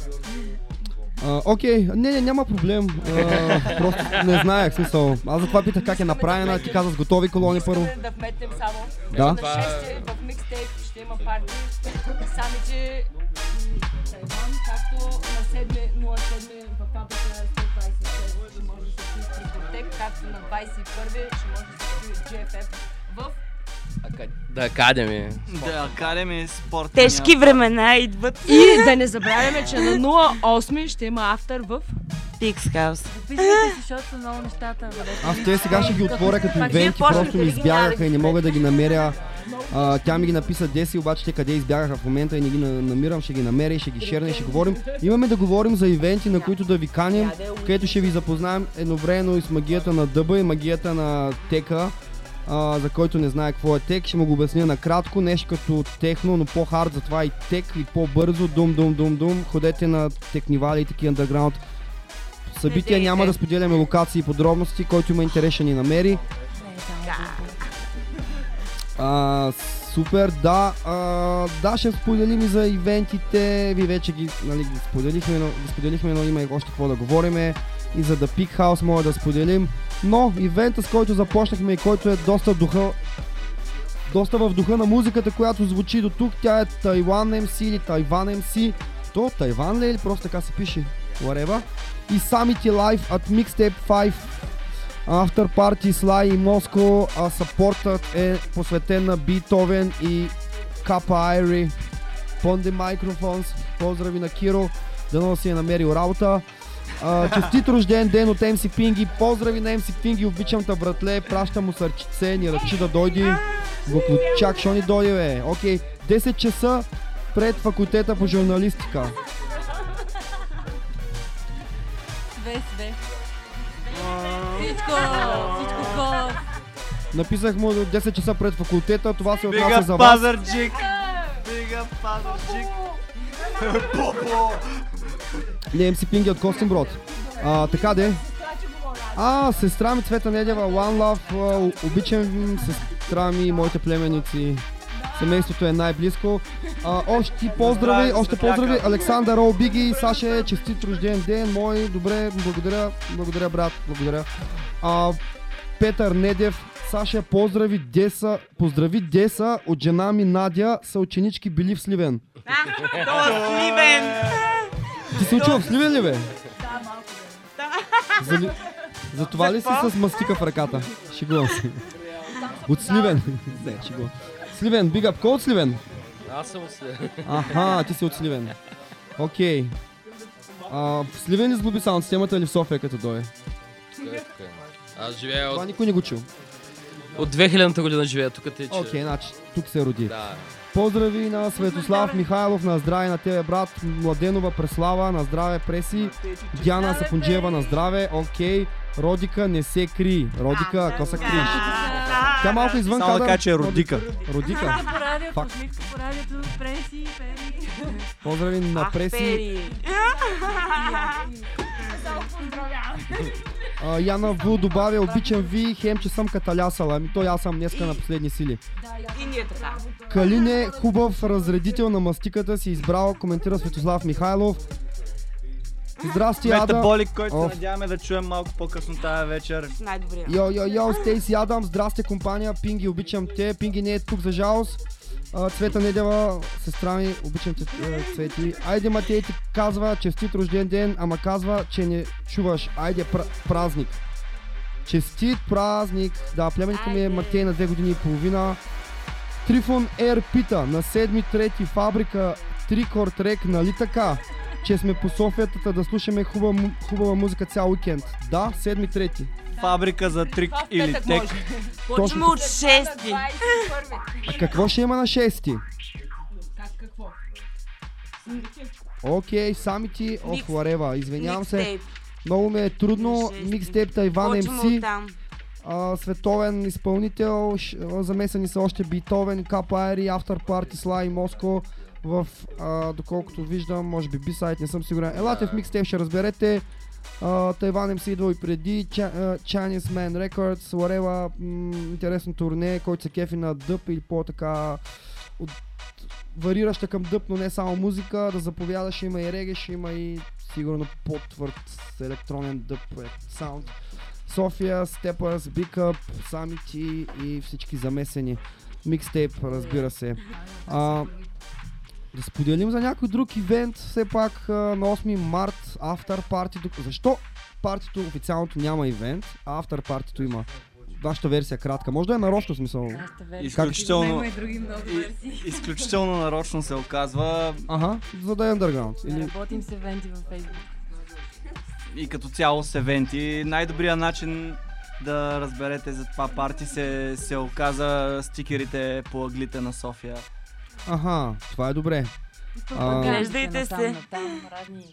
А, Окей, не, не, няма проблем. А, просто не знаех смисъл. Аз затова питах как е направена. Ти каза с готови колони първо. Да вметнем само. Да. На 6 в микстейп ще има парти. Сами, че Тайван, както на 7.07 в фабрика Трикотек, както на 21 ще може да се купи GFF в Да, Академи. Да, Академи спорт. Тежки времена идват. И да не забравяме, че на 08 ще има автор в Пикс Хаус. Описвайте си, защото са много нещата. валят. Аз те сега ще ги отворя като ивенти, просто ми избягаха и не мога да ги намеря. А, тя ми ги написа Деси, обаче те къде избягаха в момента и не ги на- намирам, ще ги намеря и ще ги шерна и ще говорим. Имаме да говорим за ивенти, на които да ви каним, където ще ви запознаем едновременно и с магията на дъба и магията на тека. а, за който не знае какво е тек, ще му го обясня накратко, нещо като техно, но по-хард, затова и тек и по-бързо, дум, дум, дум, дум, ходете на технивали и такива underground събития, няма да споделяме локации и подробности, който има интерес ще ни намери. А, супер, да. А, да, ще споделим и за ивентите. Ви вече ги, нали, ги споделихме, но, ги споделихме, но има и още какво да говориме. И за The Peak House мога да споделим. Но ивента, с който започнахме и който е доста духа доста в духа на музиката, която звучи до тук. Тя е Тайван MC или Тайван MC. То Тайван ли е или просто така се пише? Whatever. И Summit Live at Mixtape 5 After Party Sly и Моско. А сапортът е посветен на Битовен и Капа Айри. Понде Microphones. Поздрави на Киро. Дано си е намерил работа. А, [laughs] честит рожден ден от MC Пинги. Поздрави на MC Пинги, обичам те, братле. Пращам му сърчице, ни ръчи да дойди. Буклучак, шо ни дойде, бе? Окей, 10 часа пред факултета по журналистика. Све, све. Всичко, всичко хубаво. Написах му до 10 часа пред факултета, това се отнася за вас. Пазарджик! Up Пазарджик! Попо! Не, MC Пинги от Костинброд. А, така де. А, сестра ми Цвета Недева, One Love, обичам сестра ми и моите племеници. Семейството е най-близко. А, още поздрави, още поздрави. Александър Ол Биги, Саше, честит рожден ден, мой, добре, благодаря, благодаря брат, благодаря. А, Петър Недев, Саша, поздрави Деса, поздрави Деса от жена ми Надя, са ученички били в Сливен. То Сливен! Ти се учила в Сливен ли бе? За, ли... За това ли си с мастика в ръката? Шегувам се. От Сливен. [laughs] Не, шегувам. Сливен, биг ап. Кой от Сливен? Аз съм от Сливен. Аха, ти си от Сливен. Окей. А, в Сливен ли сглоби саунд системата или в София като дойде? Е, е. Аз живея Това от, никой не го чул. от 2000-та година живея тук, тъй че... Окей, значи тук се роди. Да. Поздрави на Светослав Михайлов, на здраве на тебе брат, Младенова Преслава, на здраве Преси, Диана Сапунджиева, на здраве, окей, Родика не се кри, Родика, ако се криеш? Тя малко извън Само кажа, че е Родика. Родика. Факт. Поздрави на Преси. А, Яна Ву добавя, обичам ви, хем, че съм каталясала. Ами той аз съм днеска на последни сили. И ние така. Калине, хубав разредител на мастиката си избрал, коментира Светослав Михайлов. Здрасти, Ада. Метаболик, който се Оф. надяваме да чуем малко по-късно тази вечер. Най-добрия. Йо, йо, йо, Стейси Адам, здрасти компания, Пинги, обичам те. Пинги не е тук за жалост. Цвета Недева, сестра ми, обичам те, е, Цвети. Айде Матей ти казва, честит рожден ден, ама казва, че не чуваш. Айде пр- празник. Честит празник. Да, племенница ми е Матей на две години и половина. Трифон Ер пита на 7-3 фабрика Трикор Трек, нали така? Че сме по Софията да слушаме хубава, хубава музика цял уикенд. Да, 7-3. Фабрика за трик или тек. Почваме от 6. А какво ще има на 6? Как какво? Окей, самити, ох, ларева, извинявам се. Много ми е трудно. Микстейп Тайван а, световен изпълнител, замесени са още Битовен, Капаери, After Party, Sly и Моско. В, а, доколкото виждам, може би B-сайт, не съм сигурен. Елате в микстейп, ще разберете. А, Тайван MC идва и преди, Cha- Chinese Man Records, м- интересно турне, който се кефи на дъб или по-така от, варираща към дъб, но не само музика, да заповяда, ще има и реге, ще има и сигурно по-твърд електронен дъб е, саунд. София, Steppers, Big Up, Самити и всички замесени. Микстейп, разбира се. А, да споделим за някой друг ивент, все пак на 8 март, After Party. Защо партито официалното няма ивент, а After Party има? Вашата версия е кратка. Може да е нарочно смисъл. Изключително, Има и други много изключително нарочно се оказва Ага, за да е underground. Или... Работим с евенти във Facebook. и като цяло с евенти. Най-добрият начин да разберете за това парти се, се оказа стикерите по аглите на София. Аха, това е добре. Глеждайте се. натам, разни,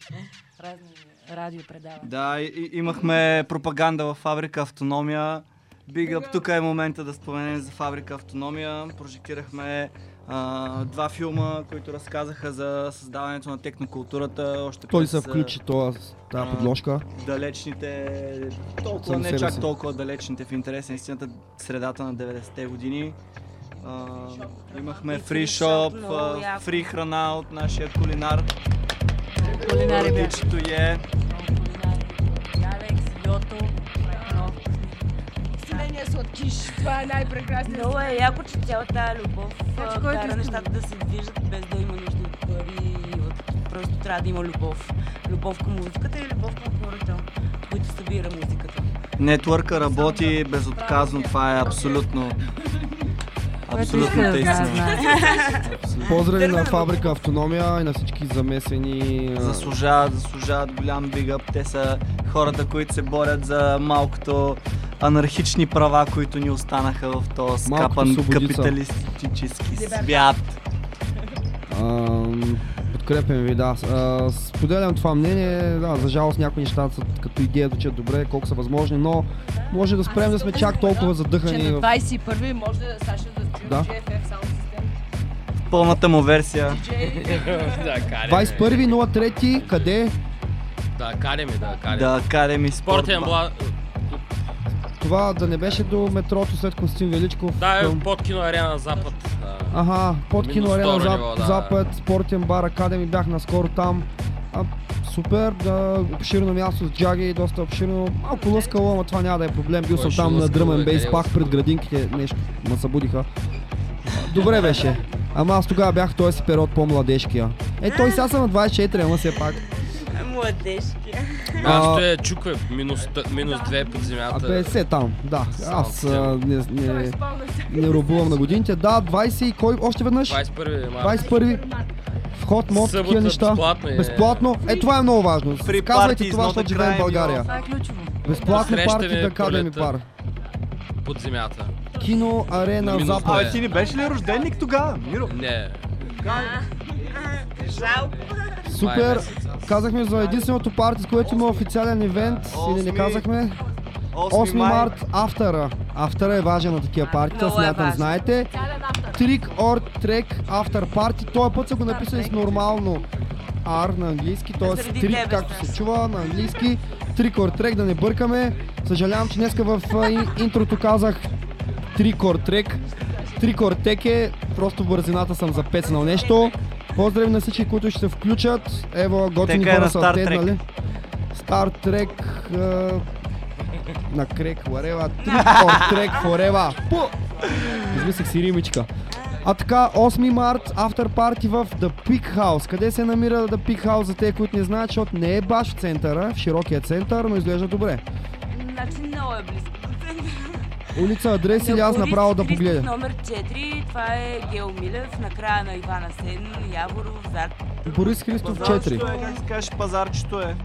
разни радиопредавания. Да, и, имахме пропаганда в фабрика Автономия. Big Up, тук е момента да споменем за фабрика Автономия. Прожектирахме а, два филма, които разказаха за създаването на технокултурата. Още той се включи този, тази подложка. далечните, толкова, не чак толкова далечните в интерес на истината, средата на 90-те години. А, имахме фри шоп, фри храна от нашия кулинар. Кулинари бяха. Дичето е. Алекс, Йото, много Семейния сладкиш. Това е най-прекрасният. Много е яко, че цялата любов Значи, кара нещата да се движат без да има нужда от пари. Просто трябва да има любов. Любов към музиката и любов към хората, които събира музиката. Нетворка работи безотказно, това е абсолютно. Абсолютно те. [laughs] Поздрави на фабрика Автономия и на всички замесени. Заслужават, заслужават голям бигъп. Те са хората, които се борят за малкото анархични права, които ни останаха в този скапан капиталистически свят. Ам, Подкрепям ви, да. А, Споделям това мнение. Да, за жалост някои неща са като идея звучат добре, колко са възможни, но може да спрем да сме чак толкова Че задъхани. на в- 21 може да Саша да чуе Да. GFF Sound System. Пълната му версия. [laughs] да, караме. 21.03. Къде? Да, караме, да, караме. Да, караме Спортен бла... Това да не беше до метрото след Константин Величков. Да, е към- под кино арена Запад. Ага, под кино арена Зап... ниво, да. Запад, спортен бар, Академи, бях наскоро там. А, супер, да, обширно място с джаги, доста обширно. Малко лъскало, ама това няма да е проблем. Бил съм там на дръмен бе, бейс, къде пак пред градинките, нещо ме събудиха. Добре беше. Ама аз тогава бях в този си период по-младежкия. Е, той сега съм на 24, ама все пак. Младежки. Ще е чукве, минус, минус 2 под земята. Абе, се там, да. Аз а, не, не, не рубувам на годините. Да, 20 и кой? Още веднъж? 21 март. 21 Вход, мод, такива неща. безплатно е. Безплатно. Е, това е много важно. Free Казвайте това, защото живеем в crime, България. Това е ключово. Безплатно парти да пролетта. пар. Под земята. Кино, арена, запад. Абе, ти не беше ли рожденник тогава, Миро? Не. Жалко. Супер. Казахме за единственото парти, с което има официален ивент. Или не казахме? 8 май. март, автора. Автора е важен на такива партита, е смятам, знаете. Trick or Track After Party. Този път са го написали с нормално R на английски, т.е. Трик, както се чува на английски. Trick or Track, да не бъркаме. Съжалявам, че днеска в интрото казах Trick or Track. Trick or Track е, просто бързината съм запецнал нещо. Поздрави на всички, които ще се включат. Ево, готини Тека е хора на са Star теднали. Star Trek а, на крек, [laughs] Track forever. Пу! Измислих си римичка. А така, 8 март, автор парти в The Peak House. Къде се намира The Peak House за те, които не знаят, защото не е баш в центъра, в широкия център, но изглежда добре. Значи много е близко. Улица, адрес или аз На направо да погледя. Номер 4, това е Гео Милев, на края на Ивана Сен, Яворов, Зар. Борис Христов 4. Пазарчето е, как се каже, пазарчето е.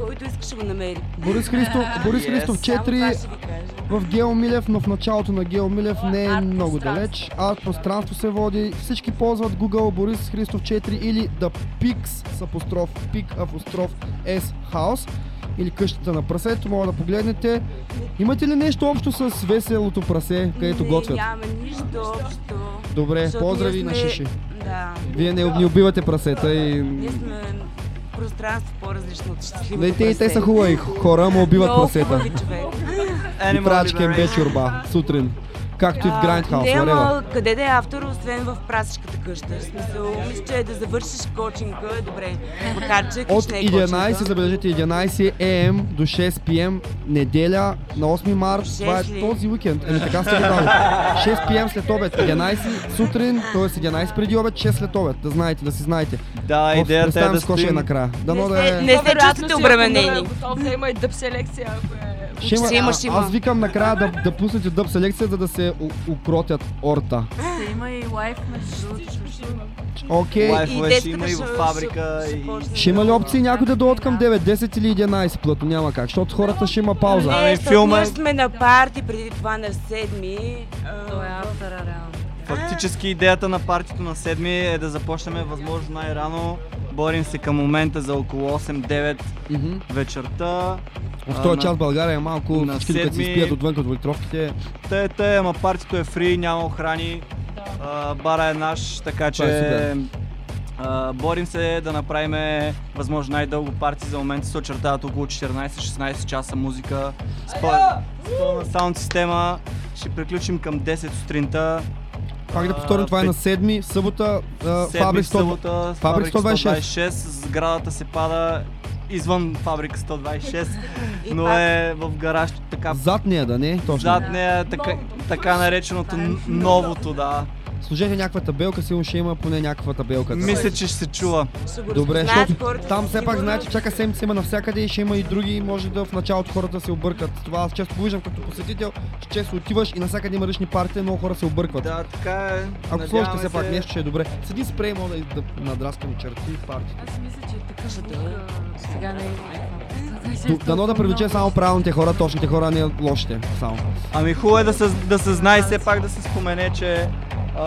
Който иска ще го намери. Борис Христов, [laughs] Борис. Христов Само това 4 ще ви кажа. в Гео Милев, но в началото на Гео Милев не е много далеч. Арт пространство се води. Всички ползват Google Борис Христов 4 или The Pix с апостроф Пик апостроф S House или къщата на прасето, мога да погледнете. Имате ли нещо общо с веселото прасе, където не, готвят? Нямаме нищо общо. Добре, защото поздрави ние на сме- Шиши. Да. Вие не, не убивате прасета и... Ние сме пространство по-различно от щастливото и те, и те са хубави хора, му убиват Много прасета. хубави човек. И кембе Liberation. чорба сутрин. Както и в Grindhouse, Не, ама къде да е автор, освен в прасешката къща. В смисъл, мисля, че е да завършиш кочинка е добре. Макар, че От къща не е 11, кочинка. забележете, 11 AM до 6 PM, неделя на 8 март. Това е този уикенд. Еми така сте дали. 6 PM след обед, 11 сутрин, т.е. 11 преди обед, 6 след обед. Да знаете, да си знаете. Да, идеята е да е стоим- накрая. Дано Не да сте- е... не сте чувствате обременени. е готов да има и дъб селекция, ако е... Ще има, има, ще има. Аз викам накрая да, да пуснете дъб селекция, за да се у- укротят орта. Ще има и лайф между. Окей. Лайфове И ще има и в фабрика. ще- и- Ще има ли опции някой да дойдат към 9, 10 или 11 плътно? Няма как, защото хората ще има пауза. Ами, филма е- ние сме на парти преди това на седми. а, Той е автора, реално. Фактически идеята на партито на седми е да започнем възможно най-рано. Борим се към момента за около 8-9 Мгм. вечерта. В А, този час България е малко, на всички докато си спият отвън от електровките. Те, те, ама партито е фри, няма охрани. А, бара е наш, така е че а, борим се да направим възможно най-дълго парти. За момента се очертават около 14-16 часа музика. С пъл- с пълна саунд система. Ще приключим към 10 сутринта. Пак да повторим, това е на 7 събота, Фабрик в 100. събота, Фабрик 126. 126. Сградата се пада извън фабрика 126, [laughs] И но е в гараж така Зад нея да не, точно. зад нея така, така нареченото новото, да. Сложете някаква табелка, сигурно ще има поне някаква табелка. там. Мисля, че ще се чува. Добре, защото там все пак знаете, чака седмица има навсякъде и ще има и други, може да в началото хората се объркат. Това аз често виждам като посетител, че често отиваш и навсякъде има различни партии, много хора се объркват. Да, така е. Ако сложите все пак нещо, ще е добре. Седи спрей, мога да, да надраскам черти и партии. Аз мисля, че е такъв звук. а, Сега не е. Дано да привлече само правилните хора, точните хора, а не лошите. Само. Ами хубаво е да се, да се знае все пак да се спомене, че а,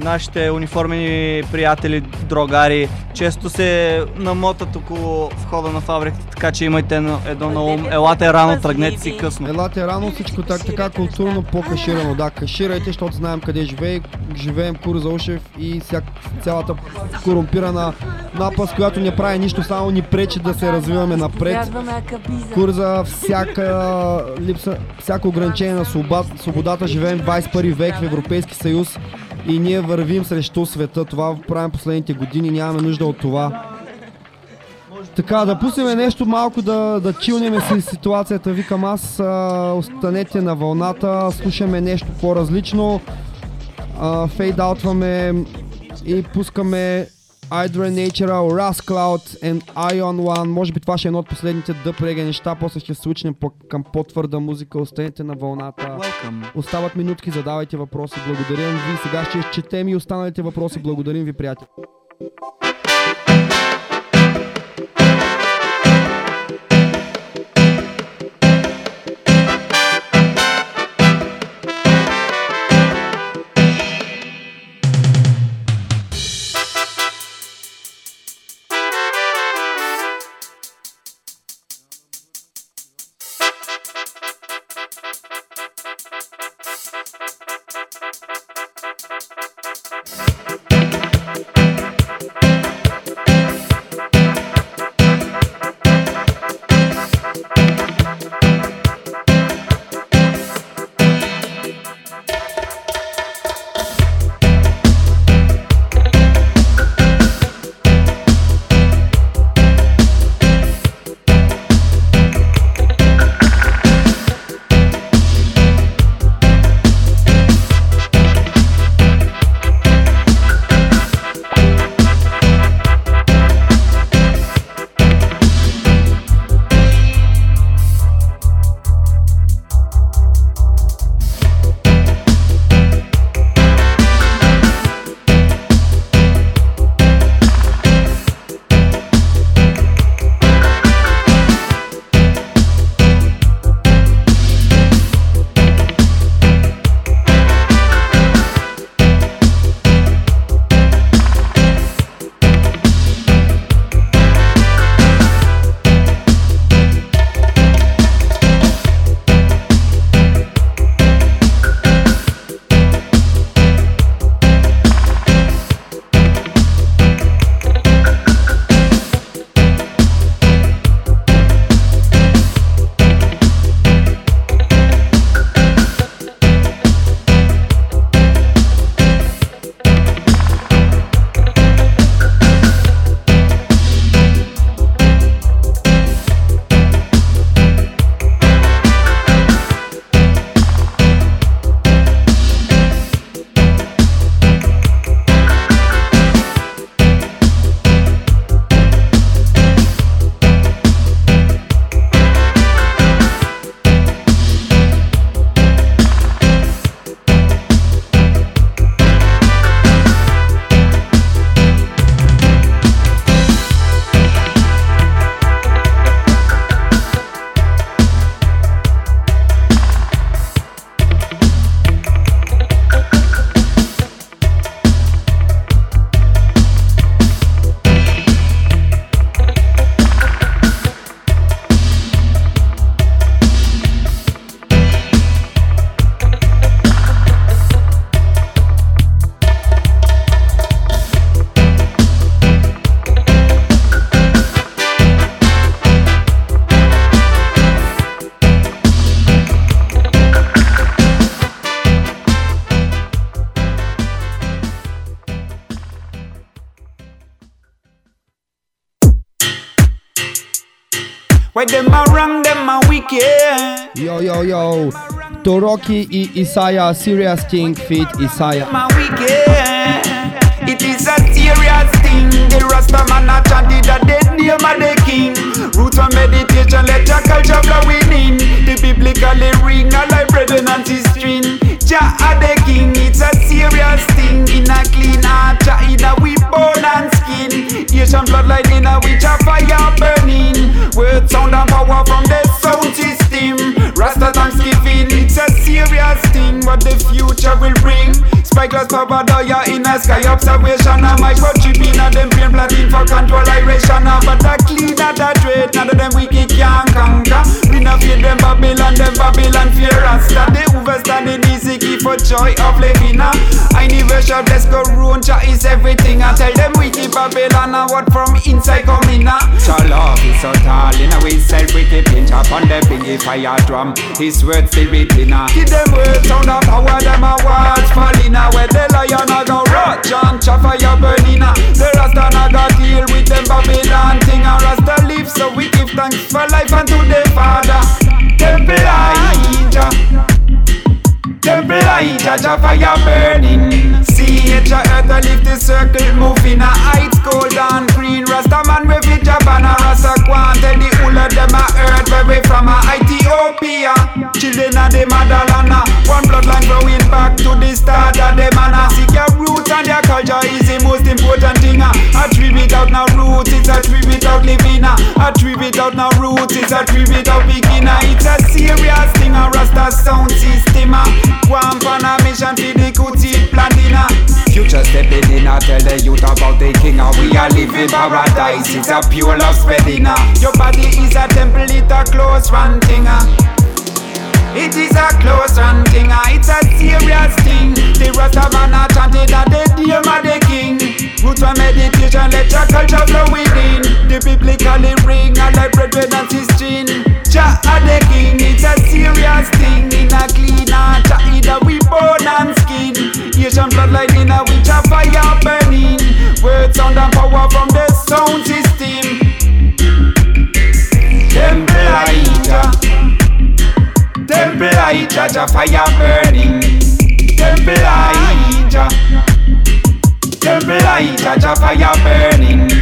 нашите униформени приятели, дрогари, често се намотат около входа на фабриката, така че имайте едно, на ум. Елате рано, тръгнете си късно. Елате рано, всичко так, така културно по-каширано. Да, каширайте, защото знаем къде живее, живеем Кур за Ушев и всяк, цялата корумпирана напаст, която не прави нищо, само ни пречи да се развиваме напред. Курза, всяка липса, всяко ограничение на свобод, свободата, живеем 21 век в Европейски съюз и ние вървим срещу света. Това правим последните години, нямаме нужда от това. Така, да пуснем нещо малко да, да чилнем си ситуацията, викам аз. А, останете на вълната, слушаме нещо по-различно. Фейдаутваме и пускаме Hydra Nature, Rust Cloud and Ion One. Може би това ще е едно от последните дъп реге неща. После ще се по- към по-твърда музика. Останете на вълната. Welcome. Остават минутки, задавайте въпроси. Благодарим ви. Сега ще изчетем и останалите въпроси. Благодарим ви, приятели. Where them a wrong, them a wicked. Yo, yo, yo. Toroki i Isaiah, Serious King feat Isaiah. It is a serious thing. The Rasta man a chanted the dead name of the king. Roots of meditation, let your culture flowing in. The biblical ring, a life bread and ancestry. Jah a the king. It's a serious thing. In a clean heart, Jah in a we bone and skin. Asian bloodline in a which a fire burning. Word sound and power from the What the future will bring. Spyglass daya in a sky observation. A microchip in a them brain plotting for control iration. But a clean at a trade, none of them wicked can conquer. We not fear them Babylon, them Babylon fear Rasta. They over standing easy key for joy of living. I never shall bless go is everything. I tell them we keep Babylon and what from inside coming. uh. Jah love is so tall in a way self we keep pinch up on the bingy fire drum. His words still beating. uh. Give them words sound of power, them a falling. uh. Where the lion a go rot, John fire burning. uh. The Rasta na go deal with them Babylon thing. And Rasta live so we give thanks for life and to the Father. Temple Elijah. Temple Elijah, Jah fire burning. See it, earth a lift the circle, moving a heights, gold and green. Rasta man we fit Japan, a Rasta Kwan. Tell the whole of them a earth where we from a Ethiopia. Children of the motherland, a one bloodline growing back to the start of the man. Seek your roots and your culture is the most important thing. Uh. a. A tree without no roots, it's a tree without living. Uh. a. A tree without no roots, it's a tree without beginner. It's a serious thing, a Rasta sound system. One for a mission for the Kuti plantina. Future stepping in, I tell the youth about the king. and We are living paradise, it's a pure love spreading. uh. Your body is a temple, it's a close one thing. Uh. It is a close run thing, ah, it's a serious thing. The Rasta man a chanted at the name of the king. Roots for meditation, let your culture flow within. The biblically ring, a like brethren and sister. Jah a the king, it's a serious thing. In a clean heart, Jah either we bone and skin. Asian bloodline in a which a fire burning. Word sound and power from the sound system. Temple. Temple Elijah, Jah fire burning. Temple Elijah. Temple Elijah, Jah fire burning.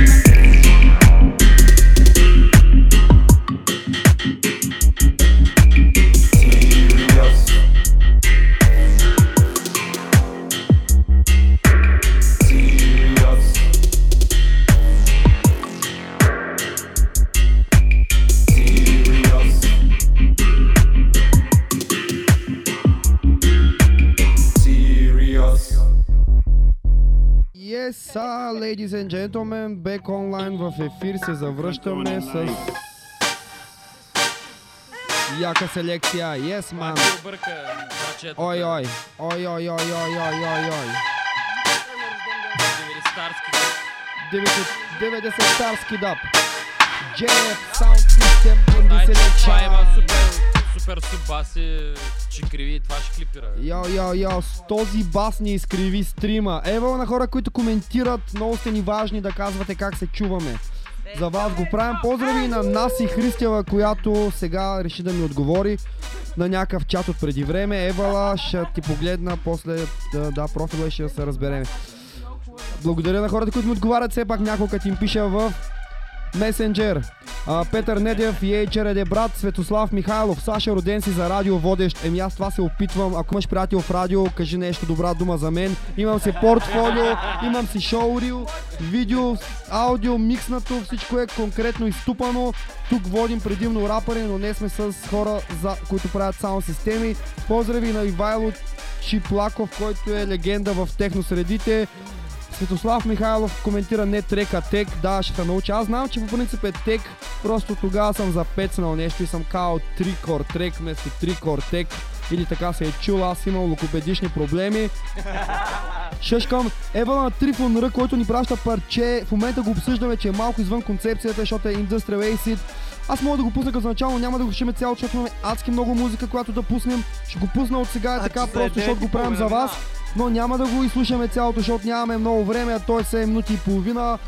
Ladies and gentlemen, back online в ефир се завръщаме с яка селекция. Yes, man. Ой, ой, ой, ой, ой, ой, ой, ой, ой. 90 старски даб. JF Sound System това има Selection. Супер, супер субаси, че криви, това ще клипира. Йо, йо, йо, с този бас ни изкриви стрима. Ево на хора, които коментират, много сте ни важни да казвате как се чуваме. За вас го правим. Поздрави на Наси Христева, която сега реши да ми отговори на някакъв чат от преди време. Евала, ще ти погледна после да, да профила и ще се разберем. Благодаря на хората, които ми отговарят. Все пак няколко ти им пиша в Месенджер. Петър Недев, Ей Череде брат, Светослав Михайлов, Саша роден си за радио водещ. Еми аз това се опитвам. Ако имаш приятел в радио, кажи нещо добра дума за мен. Имам си портфолио, имам си шоурил, видео, аудио, микснато, всичко е конкретно изтупано. Тук водим предимно рапъри, но не сме с хора, за, които правят саунд системи. Поздрави на Ивайло Чиплаков, който е легенда в техносредите. Светослав Михайлов коментира не трек, а тек. Да, ще те науча. Аз знам, че по принцип е тек. Просто тогава съм запецнал нещо и съм као трикор трек вместо трикор тек. Или така се е чул, аз имам локопедични проблеми. [laughs] Шъшкам Ева на Трифон Р, който ни праща парче. В момента го обсъждаме, че е малко извън концепцията, защото е Industrial Acid. Аз мога да го пусна като начало, няма да го слушаме цяло, защото имаме адски много музика, която да пуснем. Ще го пусна от сега, е така, просто защото го правим за вас. Но няма да го изслушаме цялото, защото нямаме много време, а то е 7 минути и половина.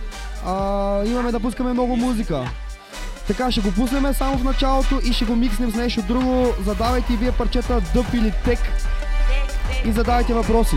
А, имаме да пускаме много музика. Така, ще го пуснем само в началото и ще го микснем с нещо друго. Задавайте вие парчета дъп или тек и задавайте въпроси.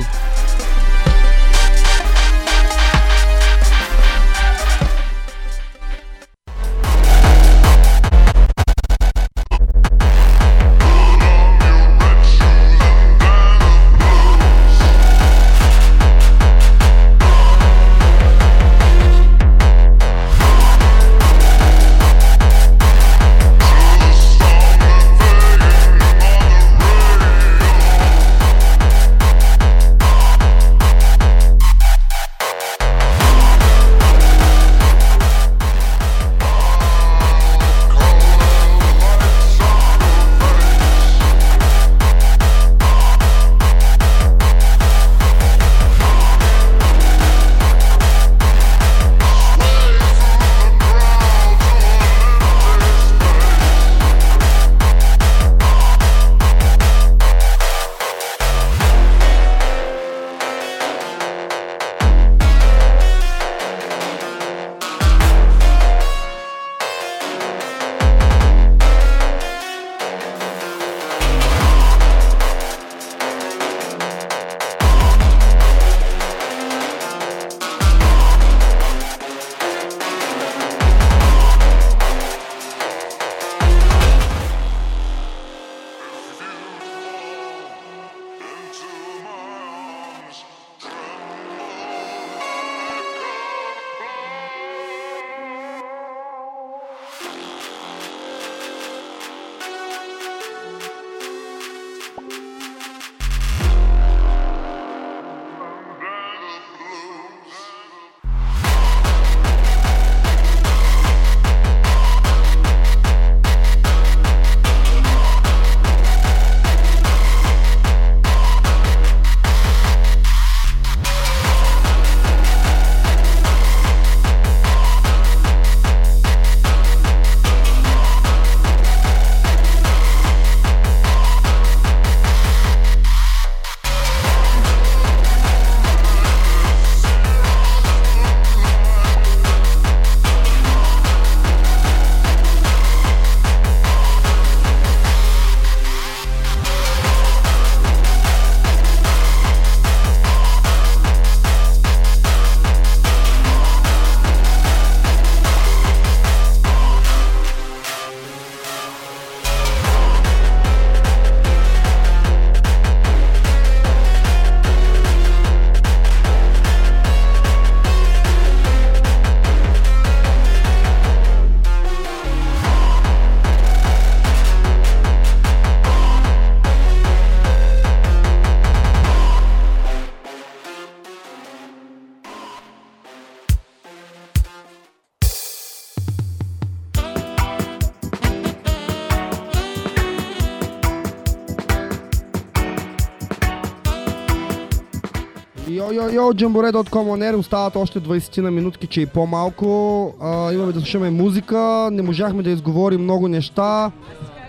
Йо, Jamboree.com on air, остават още 20 на минутки, че и по-малко. А, имаме да слушаме музика, не можахме да изговорим много неща.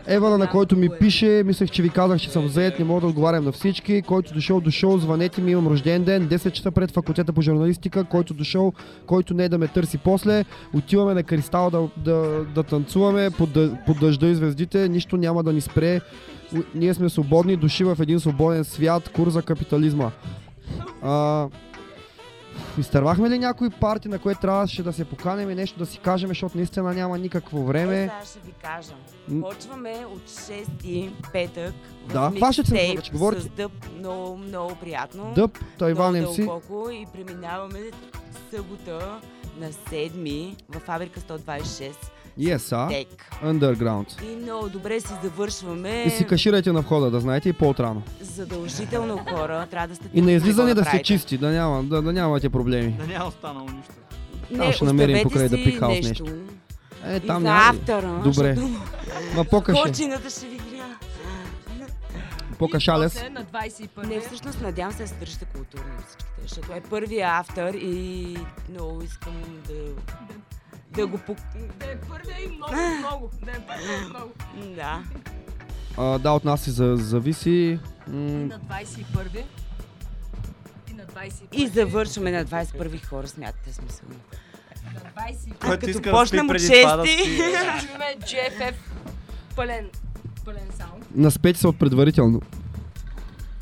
Евана, на който ми пише, мислех, че ви казах, че съм заед, не мога да отговарям на всички. Който дошъл, дошъл, звънете ми, имам рожден ден, 10 часа пред факултета по журналистика, който дошъл, който не е да ме търси после. Отиваме на Кристал да, да, да танцуваме под, под дъжда и звездите, нищо няма да ни спре. Ние сме свободни души в един свободен свят, курс за капитализма. А, изтървахме ли някой парти, на което трябваше да се поканем и нещо да си кажем, защото наистина няма никакво време. Е, сега ще ви кажа. Почваме от 6 петък. Да, ще се микстейп случи, говорите. С дъб много, много приятно. Дъб, Тайван MC. дълбоко и преминаваме събота на 7 в фабрика 126. Тек. Underground. И много добре си завършваме. И си каширайте на входа, да знаете и по-отрано. Задължително хора, трябва да сте И на излизане да сте правите. чисти, да, няма, да, да нямате проблеми. Да няма останало нищо. Там ще намерим покрай да си прихаус нещо. нещо. Е, И там за няма. автора, Добре. Ма по-каше. Почината ще ви гря. По-кашалес. на 21. Не, всъщност надявам се да се държите културни всичките, защото е първия автор и много искам да, да го пок... Да е първия и много, много. Да е първия и много. Да. А, да, от нас и за, зависи. М- На 21. И на 21. И завършваме на 21 хора, смятате смисъл. Който като иска да спи почнем от преди това да шести. спи. Чуваме GFF пълен, пълен саунд. Наспети се от предварително.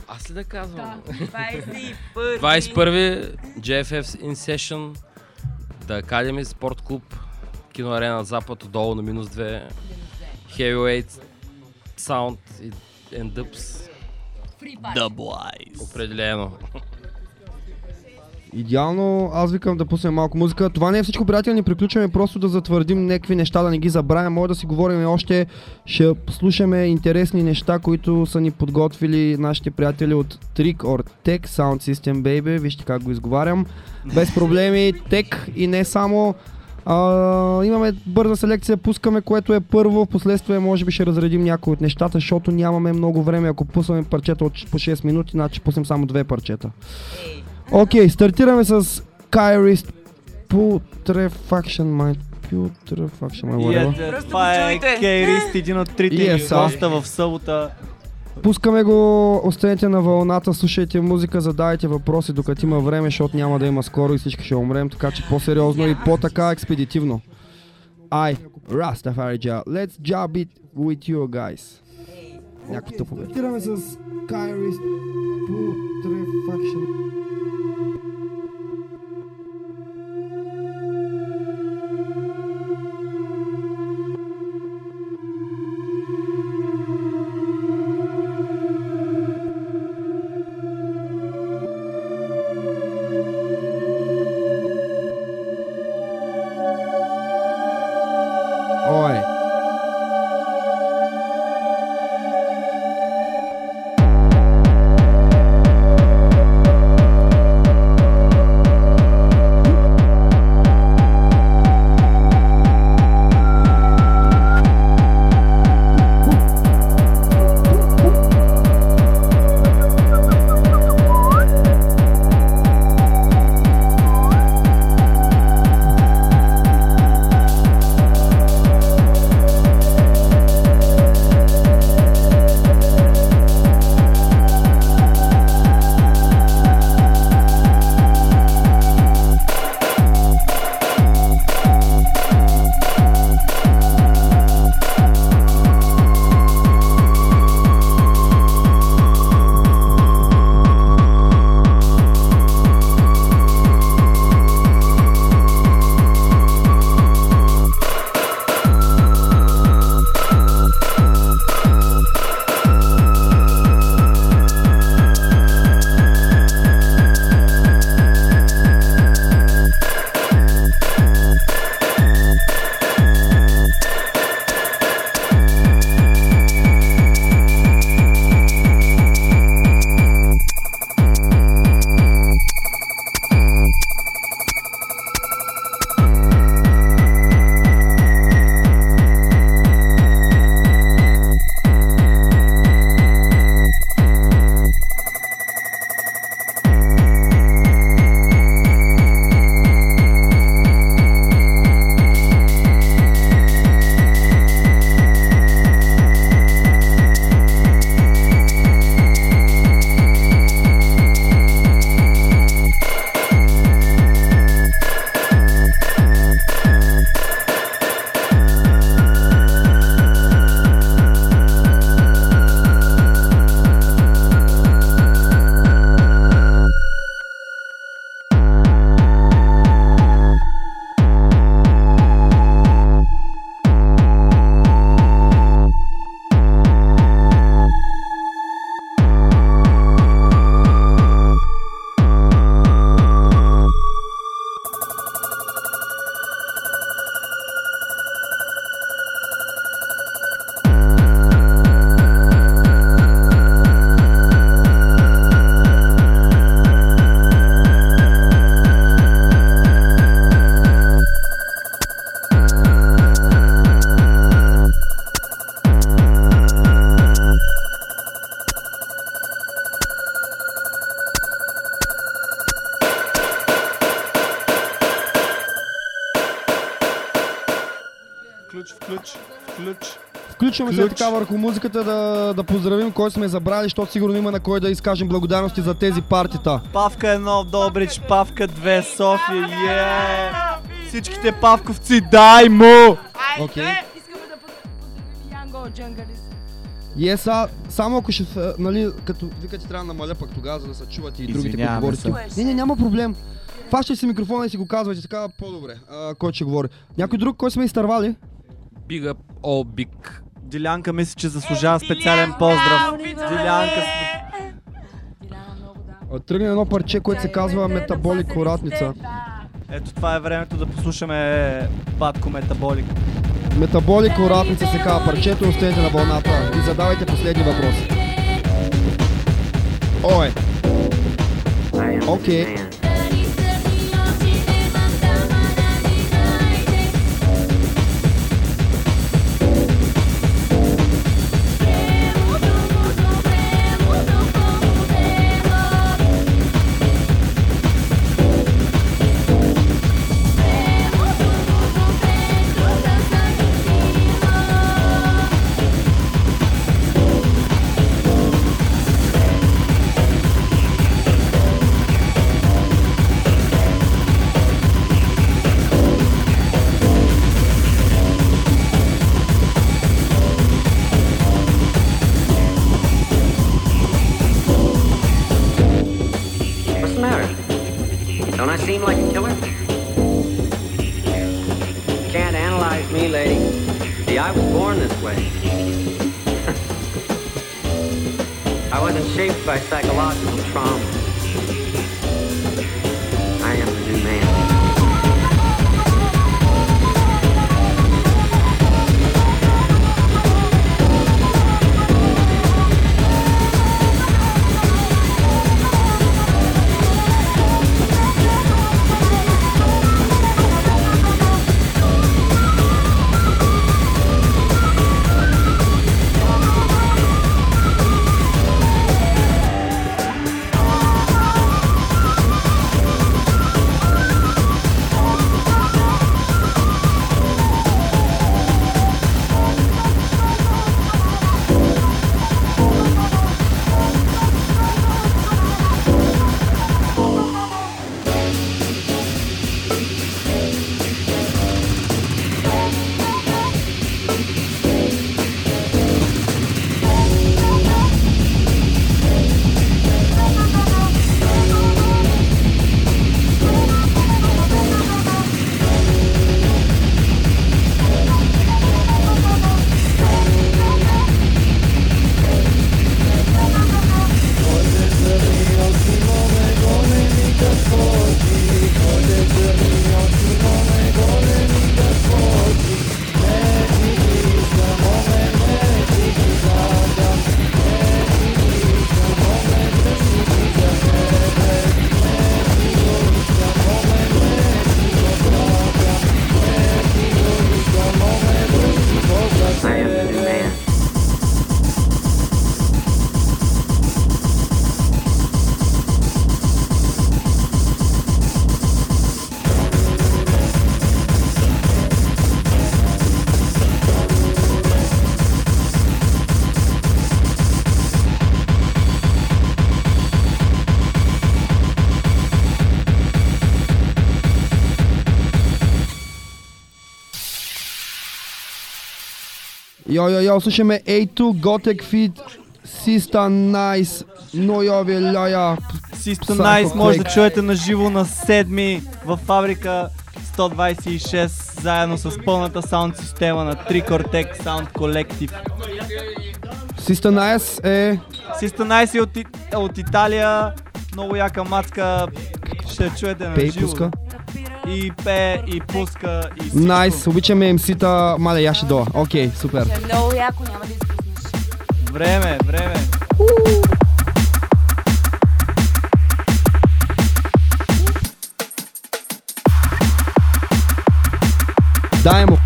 Аз ли да казвам? Да. 21. 21 JFF In Session, The Academy Sport Club, Кино Арена Запад, отдолу на минус 2, Heavyweight Sound и and Dubs. The Boys. Определено. Идеално, аз викам да пуснем малко музика. Това не е всичко, приятели, ни приключваме просто да затвърдим някакви неща, да не ги забравяме. Може да си говорим още, ще слушаме интересни неща, които са ни подготвили нашите приятели от Trick or Tech Sound System Baby. Вижте как го изговарям. Без проблеми, Tech и не само. А, имаме бърза селекция, пускаме което е първо, в последствие може би ще разредим някои от нещата, защото нямаме много време. Ако пуснем парчета от по 6 минути, значи пуснем само две парчета. Окей, стартираме с Kyrist Putrefaction Mind. Putrefaction Mind, това е Кейрист, един от трите е са. госта в събота. Пускаме го, останете на вълната, слушайте музика, задавайте въпроси докато има време, защото няма да има скоро и всички ще умрем, така че по-сериозно и по-така експедитивно. Ай, Rastafari let's job it with you guys. Някакво тъпо. Стартираме с Kyrist Putrefaction. Включ. Включваме се Ключ. така върху музиката да, да поздравим кой сме забрали, защото сигурно има на кой да изкажем благодарности за тези партита. Павка 1 Добрич, Павка 2 София, е! Всичките павковци, дай му! Окей. Искаме да поздравим Янго Джангалис. И е са, само ако ще, нали, като викате трябва да намаля пък тогава, за да се чувате и другите, които се. Не, не, няма проблем. Фащай си микрофона и си го казвайте, така по-добре, а, кой ще говори. Някой друг, кой сме изтървали? Big up all big. Дилянка мисля, че заслужава специален поздрав. Дилянка, Тръгне едно парче, което се казва Метаболик Оратница. ето това е времето да послушаме Батко Метаболик. Метаболик Оратница се казва парчето, останете на вълната и задавайте последни въпроси. Ой. Окей. What's Йо, йо, йо, слушаме A2 Gothic Feed Sister Nice Нойови Ляя Систо Найс може да чуете на живо на 7 в фабрика 126 заедно с пълната саунд система на Tricor Sound Collective. Sister Nice е... Систо Найс е от, от Италия, много яка мацка, ще чуете на живо. И пее, и пуска, и всичко. Найс, обичаме МС-та, маля я ще доа. Окей, супер. Ще е много яко, няма да изпуснеш. Време, време. Дай му.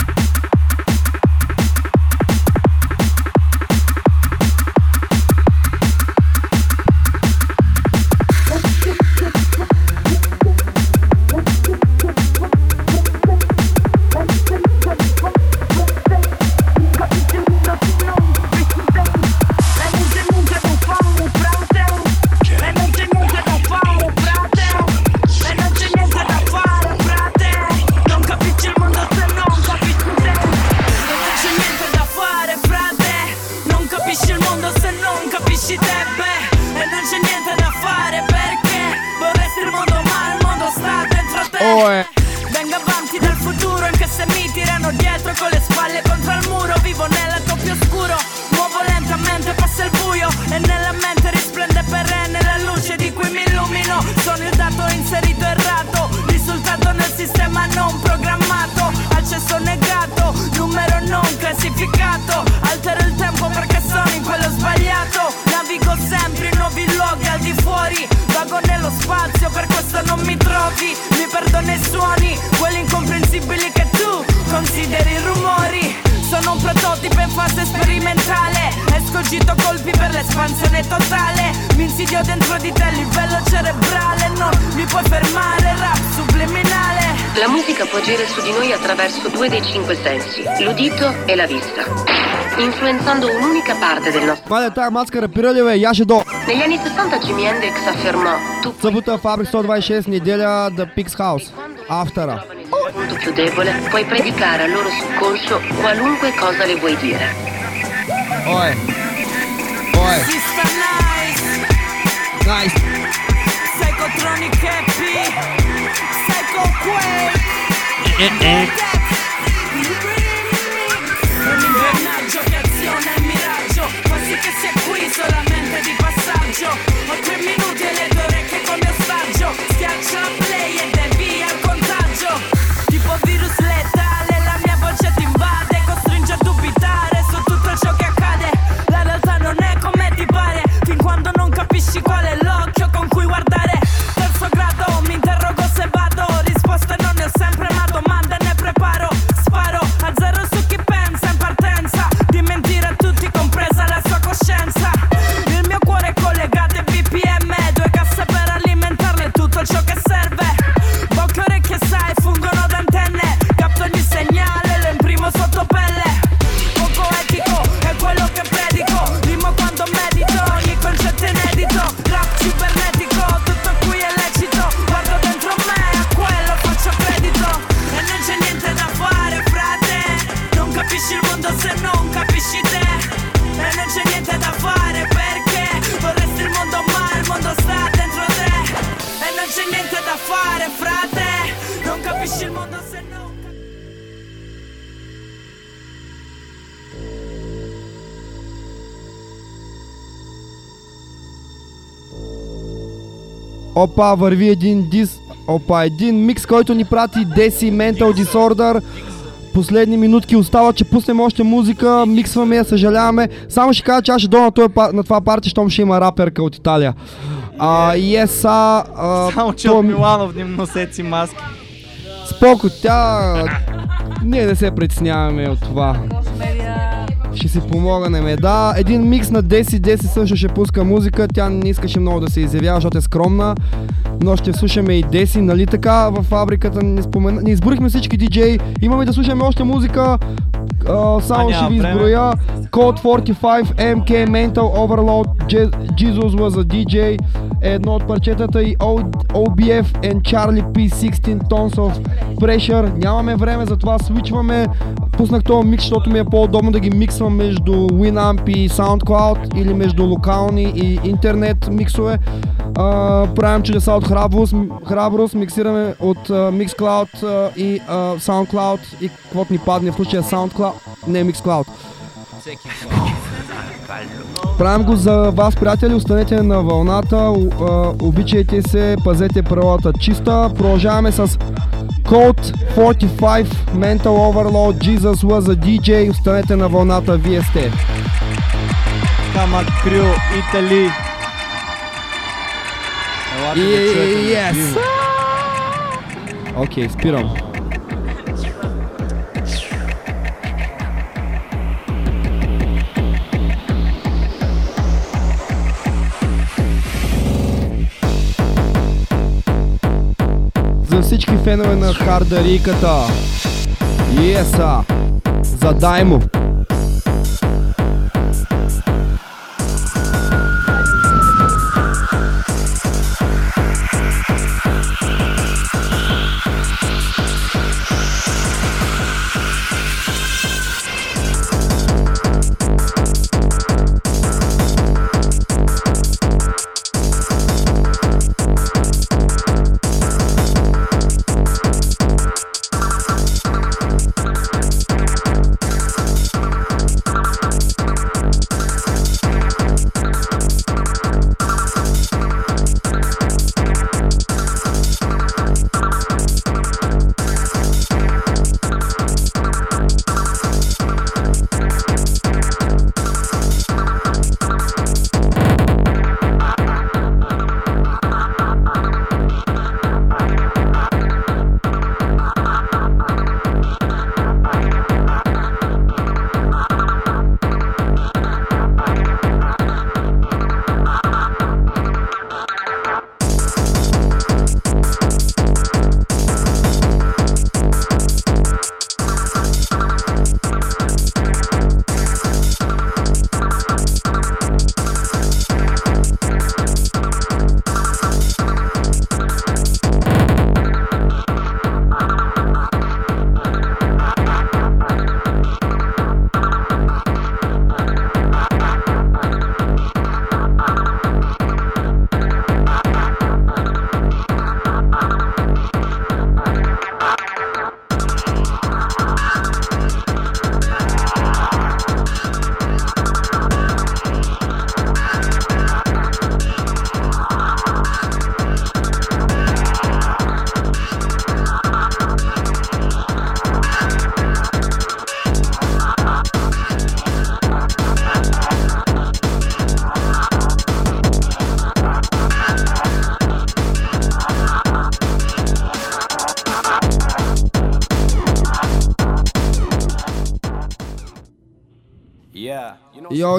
Trovi Mi perdono i suoni, quelli incomprensibili che tu consideri rumori. Sono un prototipo in fase sperimentale Escogito colpi per l'espansione totale. Mi insidio dentro di te a livello cerebrale Non mi puoi fermare, rap subliminale. La musica può agire su di noi attraverso due dei cinque sensi, l'udito e la vista, influenzando un'unica parte del nostro. Мале, тая мацка рапира ли бе? Яше до! Negli anni 60 Jimi Hendrix affermò tu Събота Фабрик 126, неделя The Pix House. Автора. punto più debole puoi predicare al loro subconscio qualunque cosa le vuoi dire. Ое! Ое! Sister Nice Nice! Psychotronic Happy Psycho Quake Un Опа, върви един дис... Опа, един микс, който ни прати Desi Mental Disorder. Последни минутки остава, че пуснем още музика, миксваме я, съжаляваме. Само ще кажа, че аз ще дойда на, на това парти, щом ще има раперка от Италия. А, yes, а, а, Само че то- от Миланов ни носят си маски. Споко, тя... Ние не се притесняваме от това. Ще си помогнем. Да, един микс на Деси. Деси също ще пуска музика. Тя не искаше много да се изявява, защото е скромна. Но ще слушаме и Деси, нали така? В фабриката не, спомена... не изборихме всички диджеи. Имаме да слушаме още музика. А, само ще ви изброя. Code 45, MK, Mental Overload, Je- Jesus was a DJ, е едно от парчетата и OBF and Charlie P 16 Tons of Pressure. Нямаме време, затова свичваме. Пуснах този микс, защото ми е по-удобно да ги миксвам между Winamp и SoundCloud или между локални и интернет миксове. А, правим чудеса от храброст, храброст миксираме от а, Mixcloud а, и а, SoundCloud и каквото ни падне в случая SoundCloud, не Mixcloud. [laughs] Правим го за вас, приятели. Останете на вълната. Обичайте се, пазете правилата чиста. Продължаваме с Code 45, Mental Overload, Jesus was a DJ. Останете на вълната, вие сте. Камак Крю, Итали. Елате да чуете. Окей, спирам. Всички фенове на хардариката. Еса! Задай му!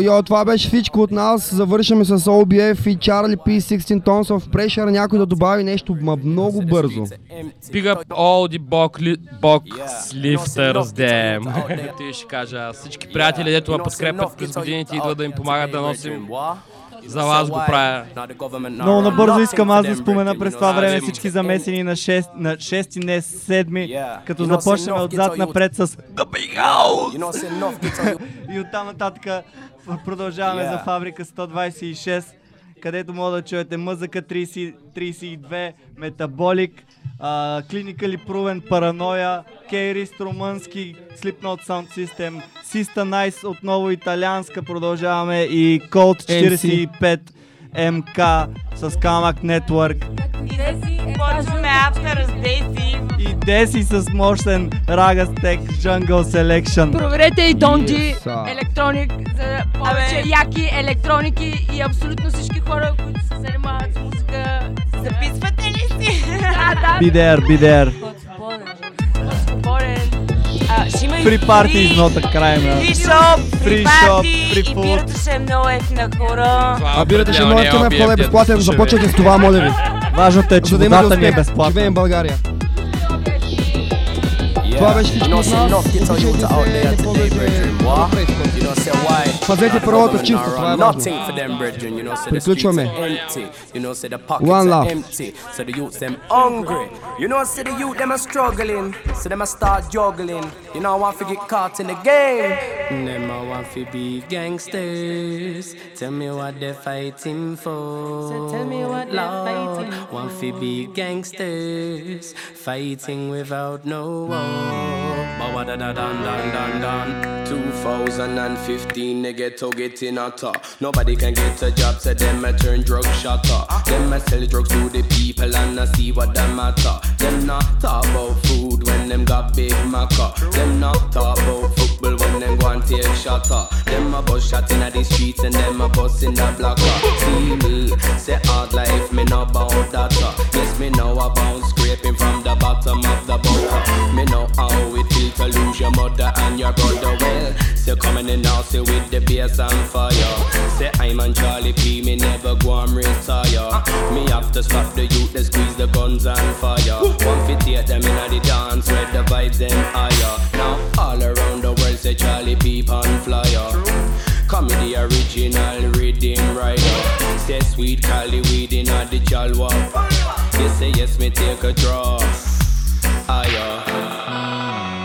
Йо, това беше всичко от нас. Завършваме с OBF и Charlie P. 16 Tons of Pressure. Някой да добави нещо ма много бързо. Big up all the box, li- box lifters them. [laughs] Ти ще кажа, всички приятели, дето ме подкрепят през годините, идват да им помагат да носим. За вас го правя. Много набързо искам аз да спомена през това време всички замесени на 6, на 6 не 7, като започнем отзад напред с The Big House! И оттам нататък продължаваме за фабрика 126, където мога да чуете музика 30, 32, Метаболик, Clinically Proven Paranoia, Кейрист Румънски, Slipknot Sound System, Sista Nice, отново италианска, продължаваме и Colt 45 МК с Kamak Network Почваме автора с Деси. и Деси с мощен Ragastec Jungle Selection. Проверете и Донди Yes, електроник за повече яки електроники и абсолютно всички хора, които се занимават с музика. Записвате ли си? Да, да. Be there, be there. А, ще има и Free party is not a crime. Free shop, Free free party free и food. бирата ще е много ефтина хора. А бирате ще много ефтина, входа е безплатен. Започвайте с това, моля ви. Важното е, че водата ни е безплатна. Живеем в България. Fazete proto čisto tvoje vado. Priključio me. One love. So the youths them hungry. You know see the youth them are struggling. So them are start juggling. You know I want to get caught in the game. Mm, them I want to be gangsters. Tell me what they're fighting for. So tell me what they're fighting for. Want to be gangsters. Fighting without no one. Dan dan dan. 2015, they get to get in a top. Nobody can get a job, so them a turn drug shutter. Them a sell drugs to the people and I see what them matter. Them not talk about food when them got big maca. Them not talk about football when them go and take shotter. Them a bus shot in the streets and them a bus in the blocker. See me, say hard life, me know about uh. Yes, me know about scraping from the bottom of the butter. Mother and your brother. Well, say coming in now, say with the bass and fire. Say I'm on Charlie P, me never go and retire. Me have to stop the youth, they squeeze the guns and fire. One fit take them in the dance where the vibes them higher. Now all around the world say Charlie P on flyer. The original rhythm rider. Say sweet Cali weed in the jalwa. You say yes, me take a draw. Higher.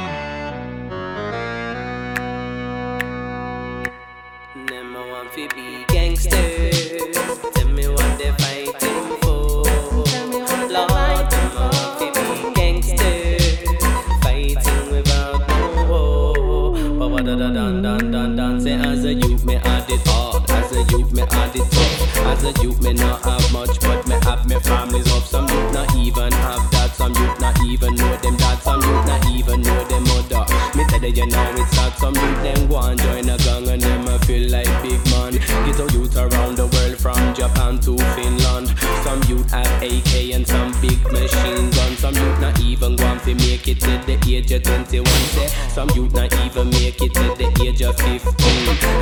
Had it tough. As a youth me not have much, but me have me families up. Some youth not even have that. Some youth not even know them dad. Some youth not even know them mother. Me that you know it's sad. Some youth them go and join a gang and them feel like big man. Get a youth around the world from Japan to Finland. Some youth have AK and some big machine guns. Some youth not even want to make it to the age of 21. Say some youth not even make it to the age of 15.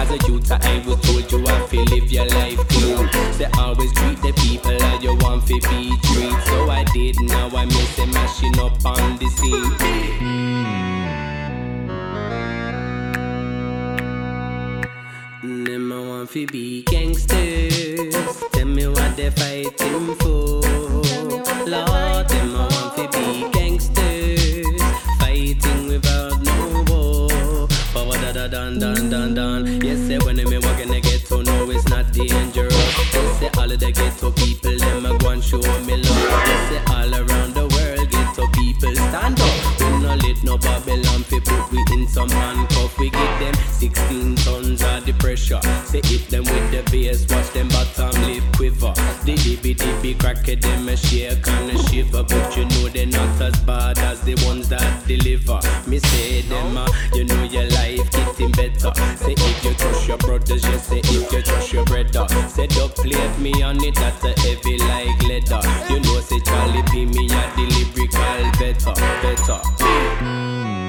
As a youth, I was told you have to live your life clean. They always treat the people as you want to be treated. So I did. Now I miss them mashing up on the scene. Them want fi be gangsters. Tell me what they're fighting for. Lord, them a want fi be gangsters. Fighting without no war. But what da da dan dan dan. Yes, say when me walking the ghetto, no, it's not dangerous. Yes, say all of the ghetto people, them a go and show me love. Yes, say all around the world, ghetto people stand up. We no Babylon fi put we in some handcuff. We give them 16 tons of the pressure. Say hit them with the bass, watch them bottom lip quiver. The dibby dibby cracker them a shake and a shiver, but you know they're not as bad as the ones that deliver. Me say them, uh, you know your life getting better. Say if you trust your brothers, you say if you trust your brother. Say don't plate me on it, that's a heavy like leather. You know say Charlie P me at the Mm-hmm.